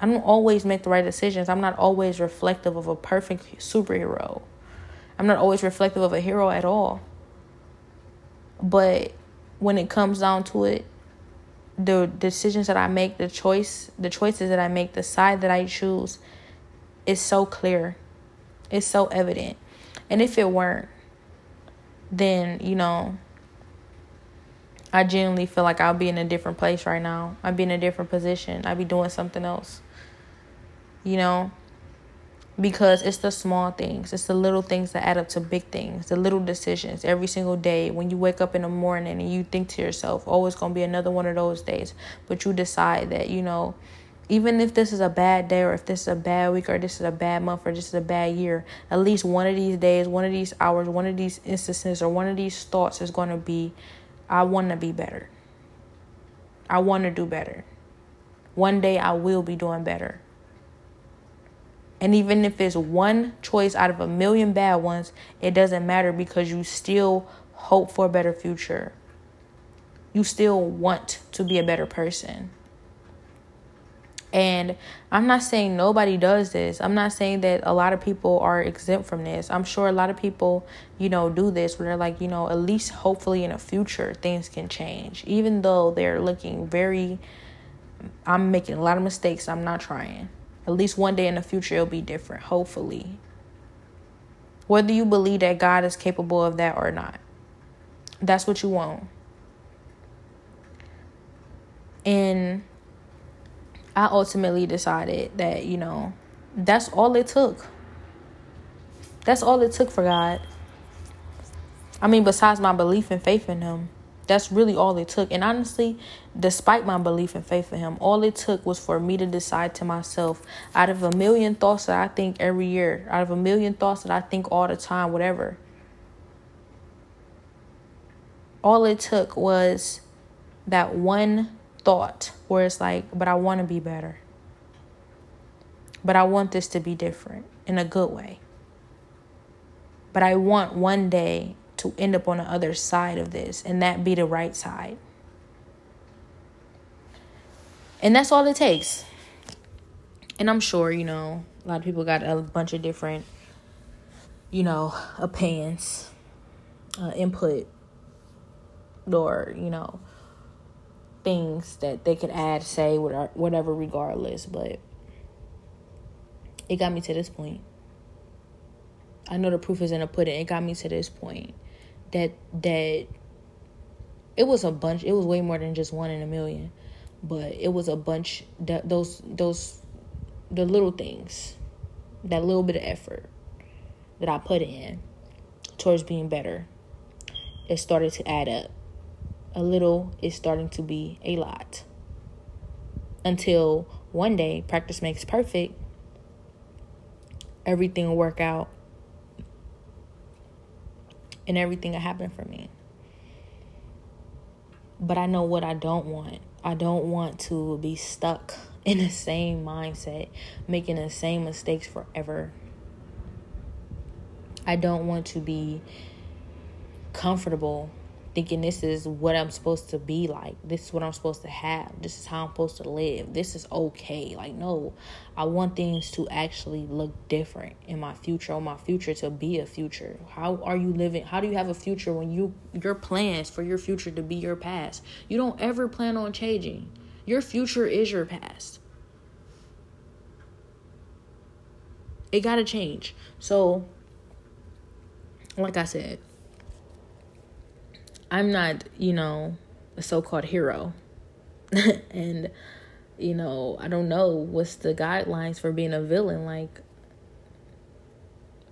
I don't always make the right decisions. I'm not always reflective of a perfect superhero. I'm not always reflective of a hero at all. But when it comes down to it, the decisions that I make, the choice, the choices that I make, the side that I choose is so clear. It's so evident. And if it weren't, then, you know, I genuinely feel like I'll be in a different place right now. I'd be in a different position. I'd be doing something else. You know? Because it's the small things, it's the little things that add up to big things, the little decisions every single day. When you wake up in the morning and you think to yourself, oh, it's going to be another one of those days. But you decide that, you know, even if this is a bad day or if this is a bad week or this is a bad month or this is a bad year, at least one of these days, one of these hours, one of these instances, or one of these thoughts is going to be I want to be better. I want to do better. One day I will be doing better. And even if it's one choice out of a million bad ones, it doesn't matter because you still hope for a better future. You still want to be a better person. And I'm not saying nobody does this. I'm not saying that a lot of people are exempt from this. I'm sure a lot of people, you know, do this where they're like, you know, at least hopefully in the future things can change. Even though they're looking very I'm making a lot of mistakes. I'm not trying. At least one day in the future it'll be different, hopefully. Whether you believe that God is capable of that or not. That's what you want. And I ultimately decided that, you know, that's all it took. That's all it took for God. I mean, besides my belief and faith in Him, that's really all it took. And honestly, despite my belief and faith in Him, all it took was for me to decide to myself out of a million thoughts that I think every year, out of a million thoughts that I think all the time, whatever. All it took was that one thought where it's like, but I want to be better. But I want this to be different in a good way. But I want one day to end up on the other side of this and that be the right side. And that's all it takes. And I'm sure, you know, a lot of people got a bunch of different, you know, opinions, uh, input, or, you know, things that they could add, say, whatever, regardless. But it got me to this point. I know the proof is in the pudding. It got me to this point that that it was a bunch. It was way more than just one in a million, but it was a bunch that those those the little things, that little bit of effort that I put in towards being better. It started to add up. A little is starting to be a lot. Until one day, practice makes perfect. Everything will work out and everything that happened for me. But I know what I don't want. I don't want to be stuck in the same mindset, making the same mistakes forever. I don't want to be comfortable thinking this is what I'm supposed to be like. This is what I'm supposed to have. This is how I'm supposed to live. This is okay. Like, no, I want things to actually look different in my future, or my future to be a future. How are you living? How do you have a future when you your plans for your future to be your past? You don't ever plan on changing. Your future is your past. It got to change. So, like I said, I'm not, you know, a so called hero. and, you know, I don't know what's the guidelines for being a villain. Like,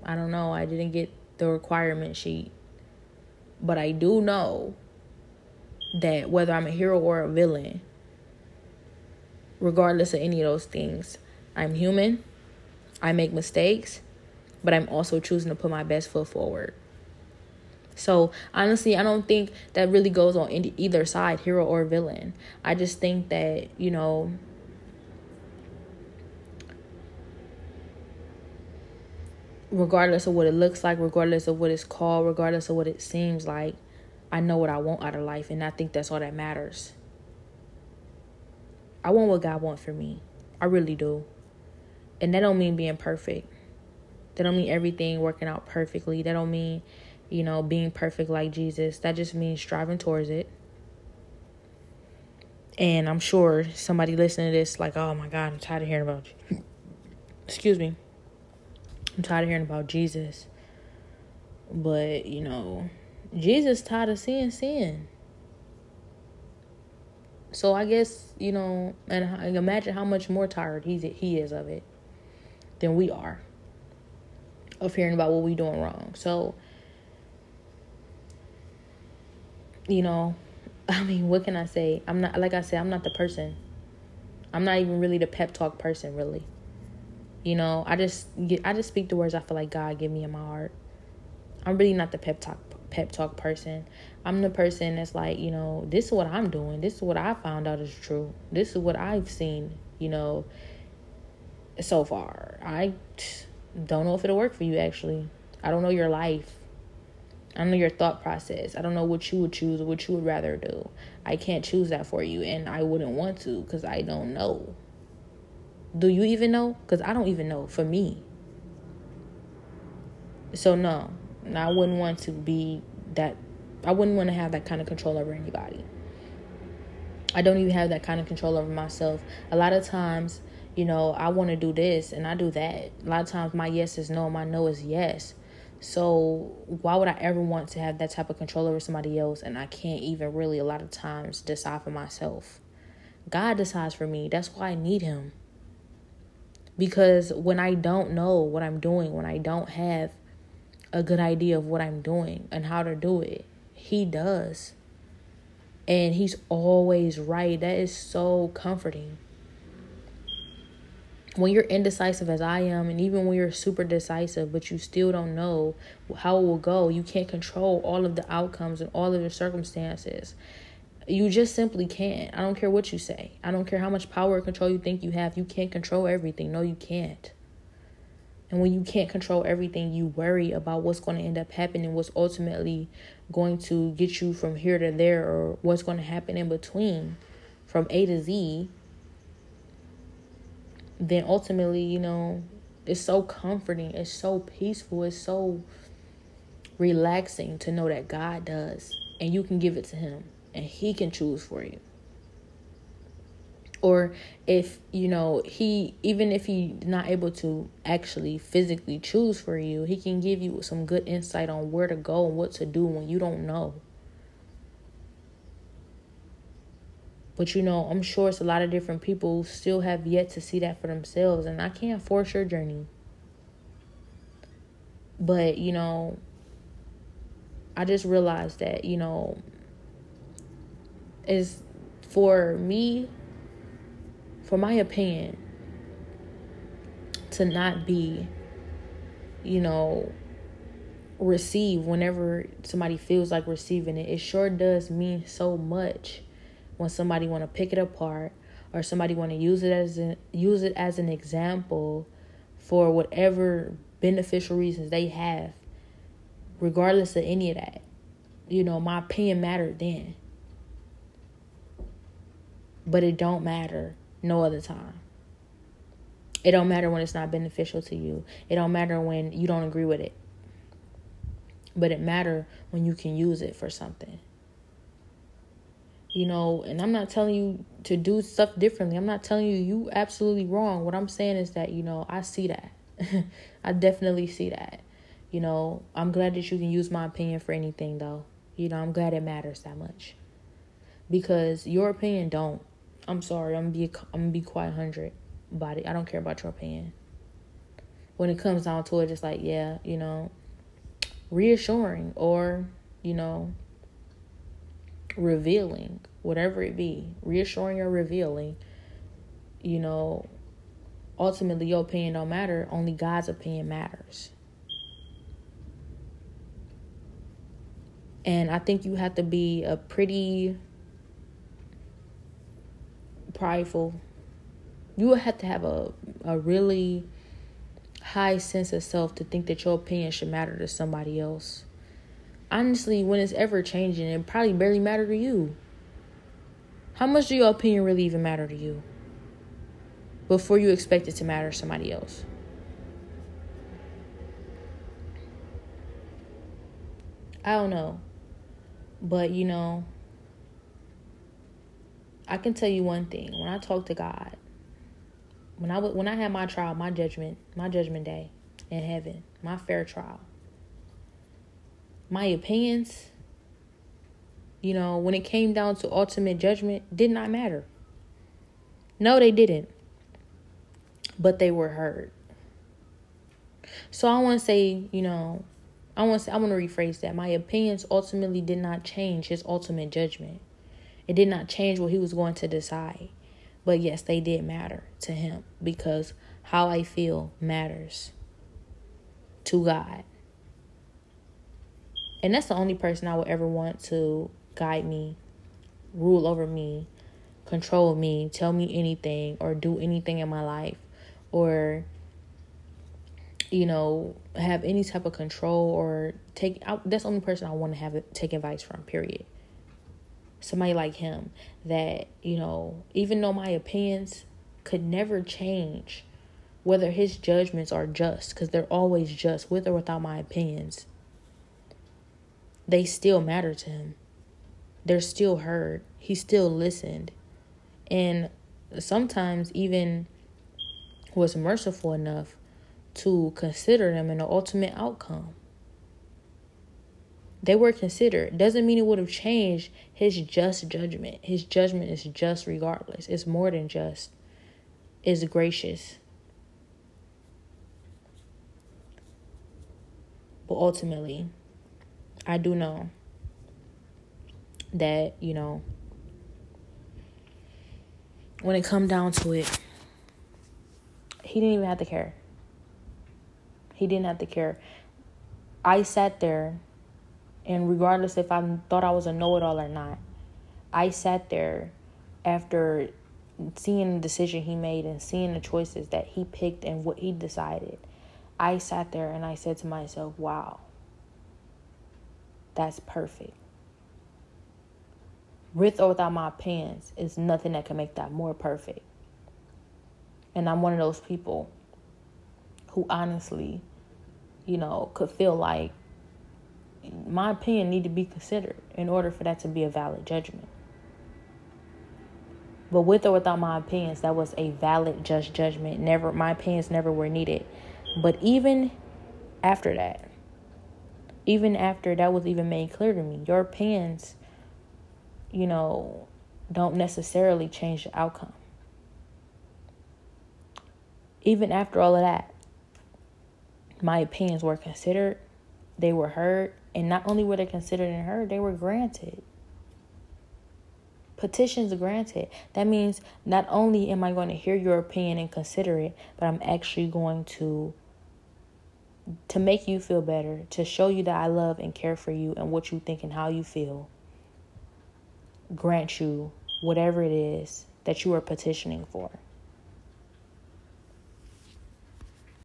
I don't know. I didn't get the requirement sheet. But I do know that whether I'm a hero or a villain, regardless of any of those things, I'm human. I make mistakes, but I'm also choosing to put my best foot forward. So honestly, I don't think that really goes on either side, hero or villain. I just think that, you know, regardless of what it looks like, regardless of what it's called, regardless of what it seems like, I know what I want out of life and I think that's all that matters. I want what God wants for me. I really do. And that don't mean being perfect. That don't mean everything working out perfectly. That don't mean you know, being perfect like Jesus. That just means striving towards it. And I'm sure somebody listening to this, like, oh my God, I'm tired of hearing about you. Excuse me. I'm tired of hearing about Jesus. But, you know, Jesus tired of seeing sin. So I guess, you know, and imagine how much more tired he's, he is of it than we are of hearing about what we're doing wrong. So you know, I mean, what can I say? I'm not like I said, I'm not the person. I'm not even really the pep talk person, really. You know, I just I just speak the words I feel like God give me in my heart. I'm really not the pep talk pep talk person. I'm the person that's like, you know, this is what I'm doing. This is what I found out is true. This is what I've seen, you know, so far. I don't know if it'll work for you actually. I don't know your life. I know your thought process. I don't know what you would choose or what you would rather do. I can't choose that for you, and I wouldn't want to because I don't know. Do you even know? Because I don't even know for me. So, no, I wouldn't want to be that, I wouldn't want to have that kind of control over anybody. I don't even have that kind of control over myself. A lot of times, you know, I want to do this and I do that. A lot of times, my yes is no, my no is yes. So why would I ever want to have that type of control over somebody else and I can't even really a lot of times decide for myself? God decides for me. That's why I need him. Because when I don't know what I'm doing, when I don't have a good idea of what I'm doing and how to do it, he does. And he's always right. That is so comforting when you're indecisive as I am, and even when you're super decisive, but you still don't know how it will go, you can't control all of the outcomes and all of the circumstances. You just simply can't. I don't care what you say. I don't care how much power or control you think you have. You can't control everything. No, you can't. And when you can't control everything, you worry about what's going to end up happening, what's ultimately going to get you from here to there, or what's going to happen in between from A to Z then ultimately, you know, it's so comforting, it's so peaceful, it's so relaxing to know that God does and you can give it to him and he can choose for you. Or if, you know, he even if he's not able to actually physically choose for you, he can give you some good insight on where to go and what to do when you don't know. But you know, I'm sure it's a lot of different people still have yet to see that for themselves, and I can't force your journey. But you know, I just realized that, you know, is for me, for my opinion, to not be, you know, receive whenever somebody feels like receiving it, it sure does mean so much when somebody want to pick it apart or somebody want to use it as an, use it as an example for whatever beneficial reasons they have regardless of any of that. You know my opinion mattered then. But it don't matter no other time. It don't matter when it's not beneficial to you. It don't matter when you don't agree with it. But it matter when you can use it for something you know and i'm not telling you to do stuff differently. I'm not telling you you absolutely wrong. What i'm saying is that you know i see that. I definitely see that. You know i'm glad that you can use my opinion for anything though. You know i'm glad it matters that much. Because your opinion don't. I'm sorry i'm gonna be i'm gonna be quite hundred about it. I don't care about your opinion. When it comes down to it it's like yeah you know reassuring or you know revealing, whatever it be, reassuring or revealing, you know, ultimately your opinion don't matter, only God's opinion matters. And I think you have to be a pretty prideful. You have to have a a really high sense of self to think that your opinion should matter to somebody else honestly, when it's ever changing, it probably barely matter to you. How much do your opinion really even matter to you? Before you expect it to matter to somebody else. I don't know. But you know, I can tell you one thing. When I talk to God, when I when I had my trial, my judgment, my judgment day in heaven, my fair trial, my opinions, you know, when it came down to ultimate judgment, did not matter. No, they didn't. But they were heard. So I want to say, you know, I want to I want to rephrase that. My opinions ultimately did not change his ultimate judgment. It did not change what he was going to decide. But yes, they did matter to him because how I feel matters to God. And that's the only person I would ever want to guide me, rule over me, control me, tell me anything, or do anything in my life, or, you know, have any type of control or take. That's the only person I want to have take advice from, period. Somebody like him that, you know, even though my opinions could never change, whether his judgments are just, because they're always just, with or without my opinions they still matter to him. They're still heard. He still listened. And sometimes even was merciful enough to consider them in the ultimate outcome. They were considered. Doesn't mean it would have changed his just judgment. His judgment is just regardless. It's more than just. It's gracious. But ultimately, I do know that, you know, when it come down to it, he didn't even have to care. He didn't have to care. I sat there, and regardless if I thought I was a know it all or not, I sat there after seeing the decision he made and seeing the choices that he picked and what he decided. I sat there and I said to myself, wow, that's perfect. With or without my opinions, is nothing that can make that more perfect. And I'm one of those people who honestly, you know, could feel like my opinion need to be considered in order for that to be a valid judgment. But with or without my opinions, that was a valid just judgment. Never my opinions never were needed. But even after that, even after that was even made clear to me, your opinions, you know, don't necessarily change the outcome. Even after all of that, my opinions were considered, they were heard, and not only were they considered and heard, they were granted. Petitions granted. That means not only am I going to hear your opinion and consider it, but I'm actually going to to make you feel better, to show you that I love and care for you and what you think and how you feel. Grant you whatever it is that you are petitioning for.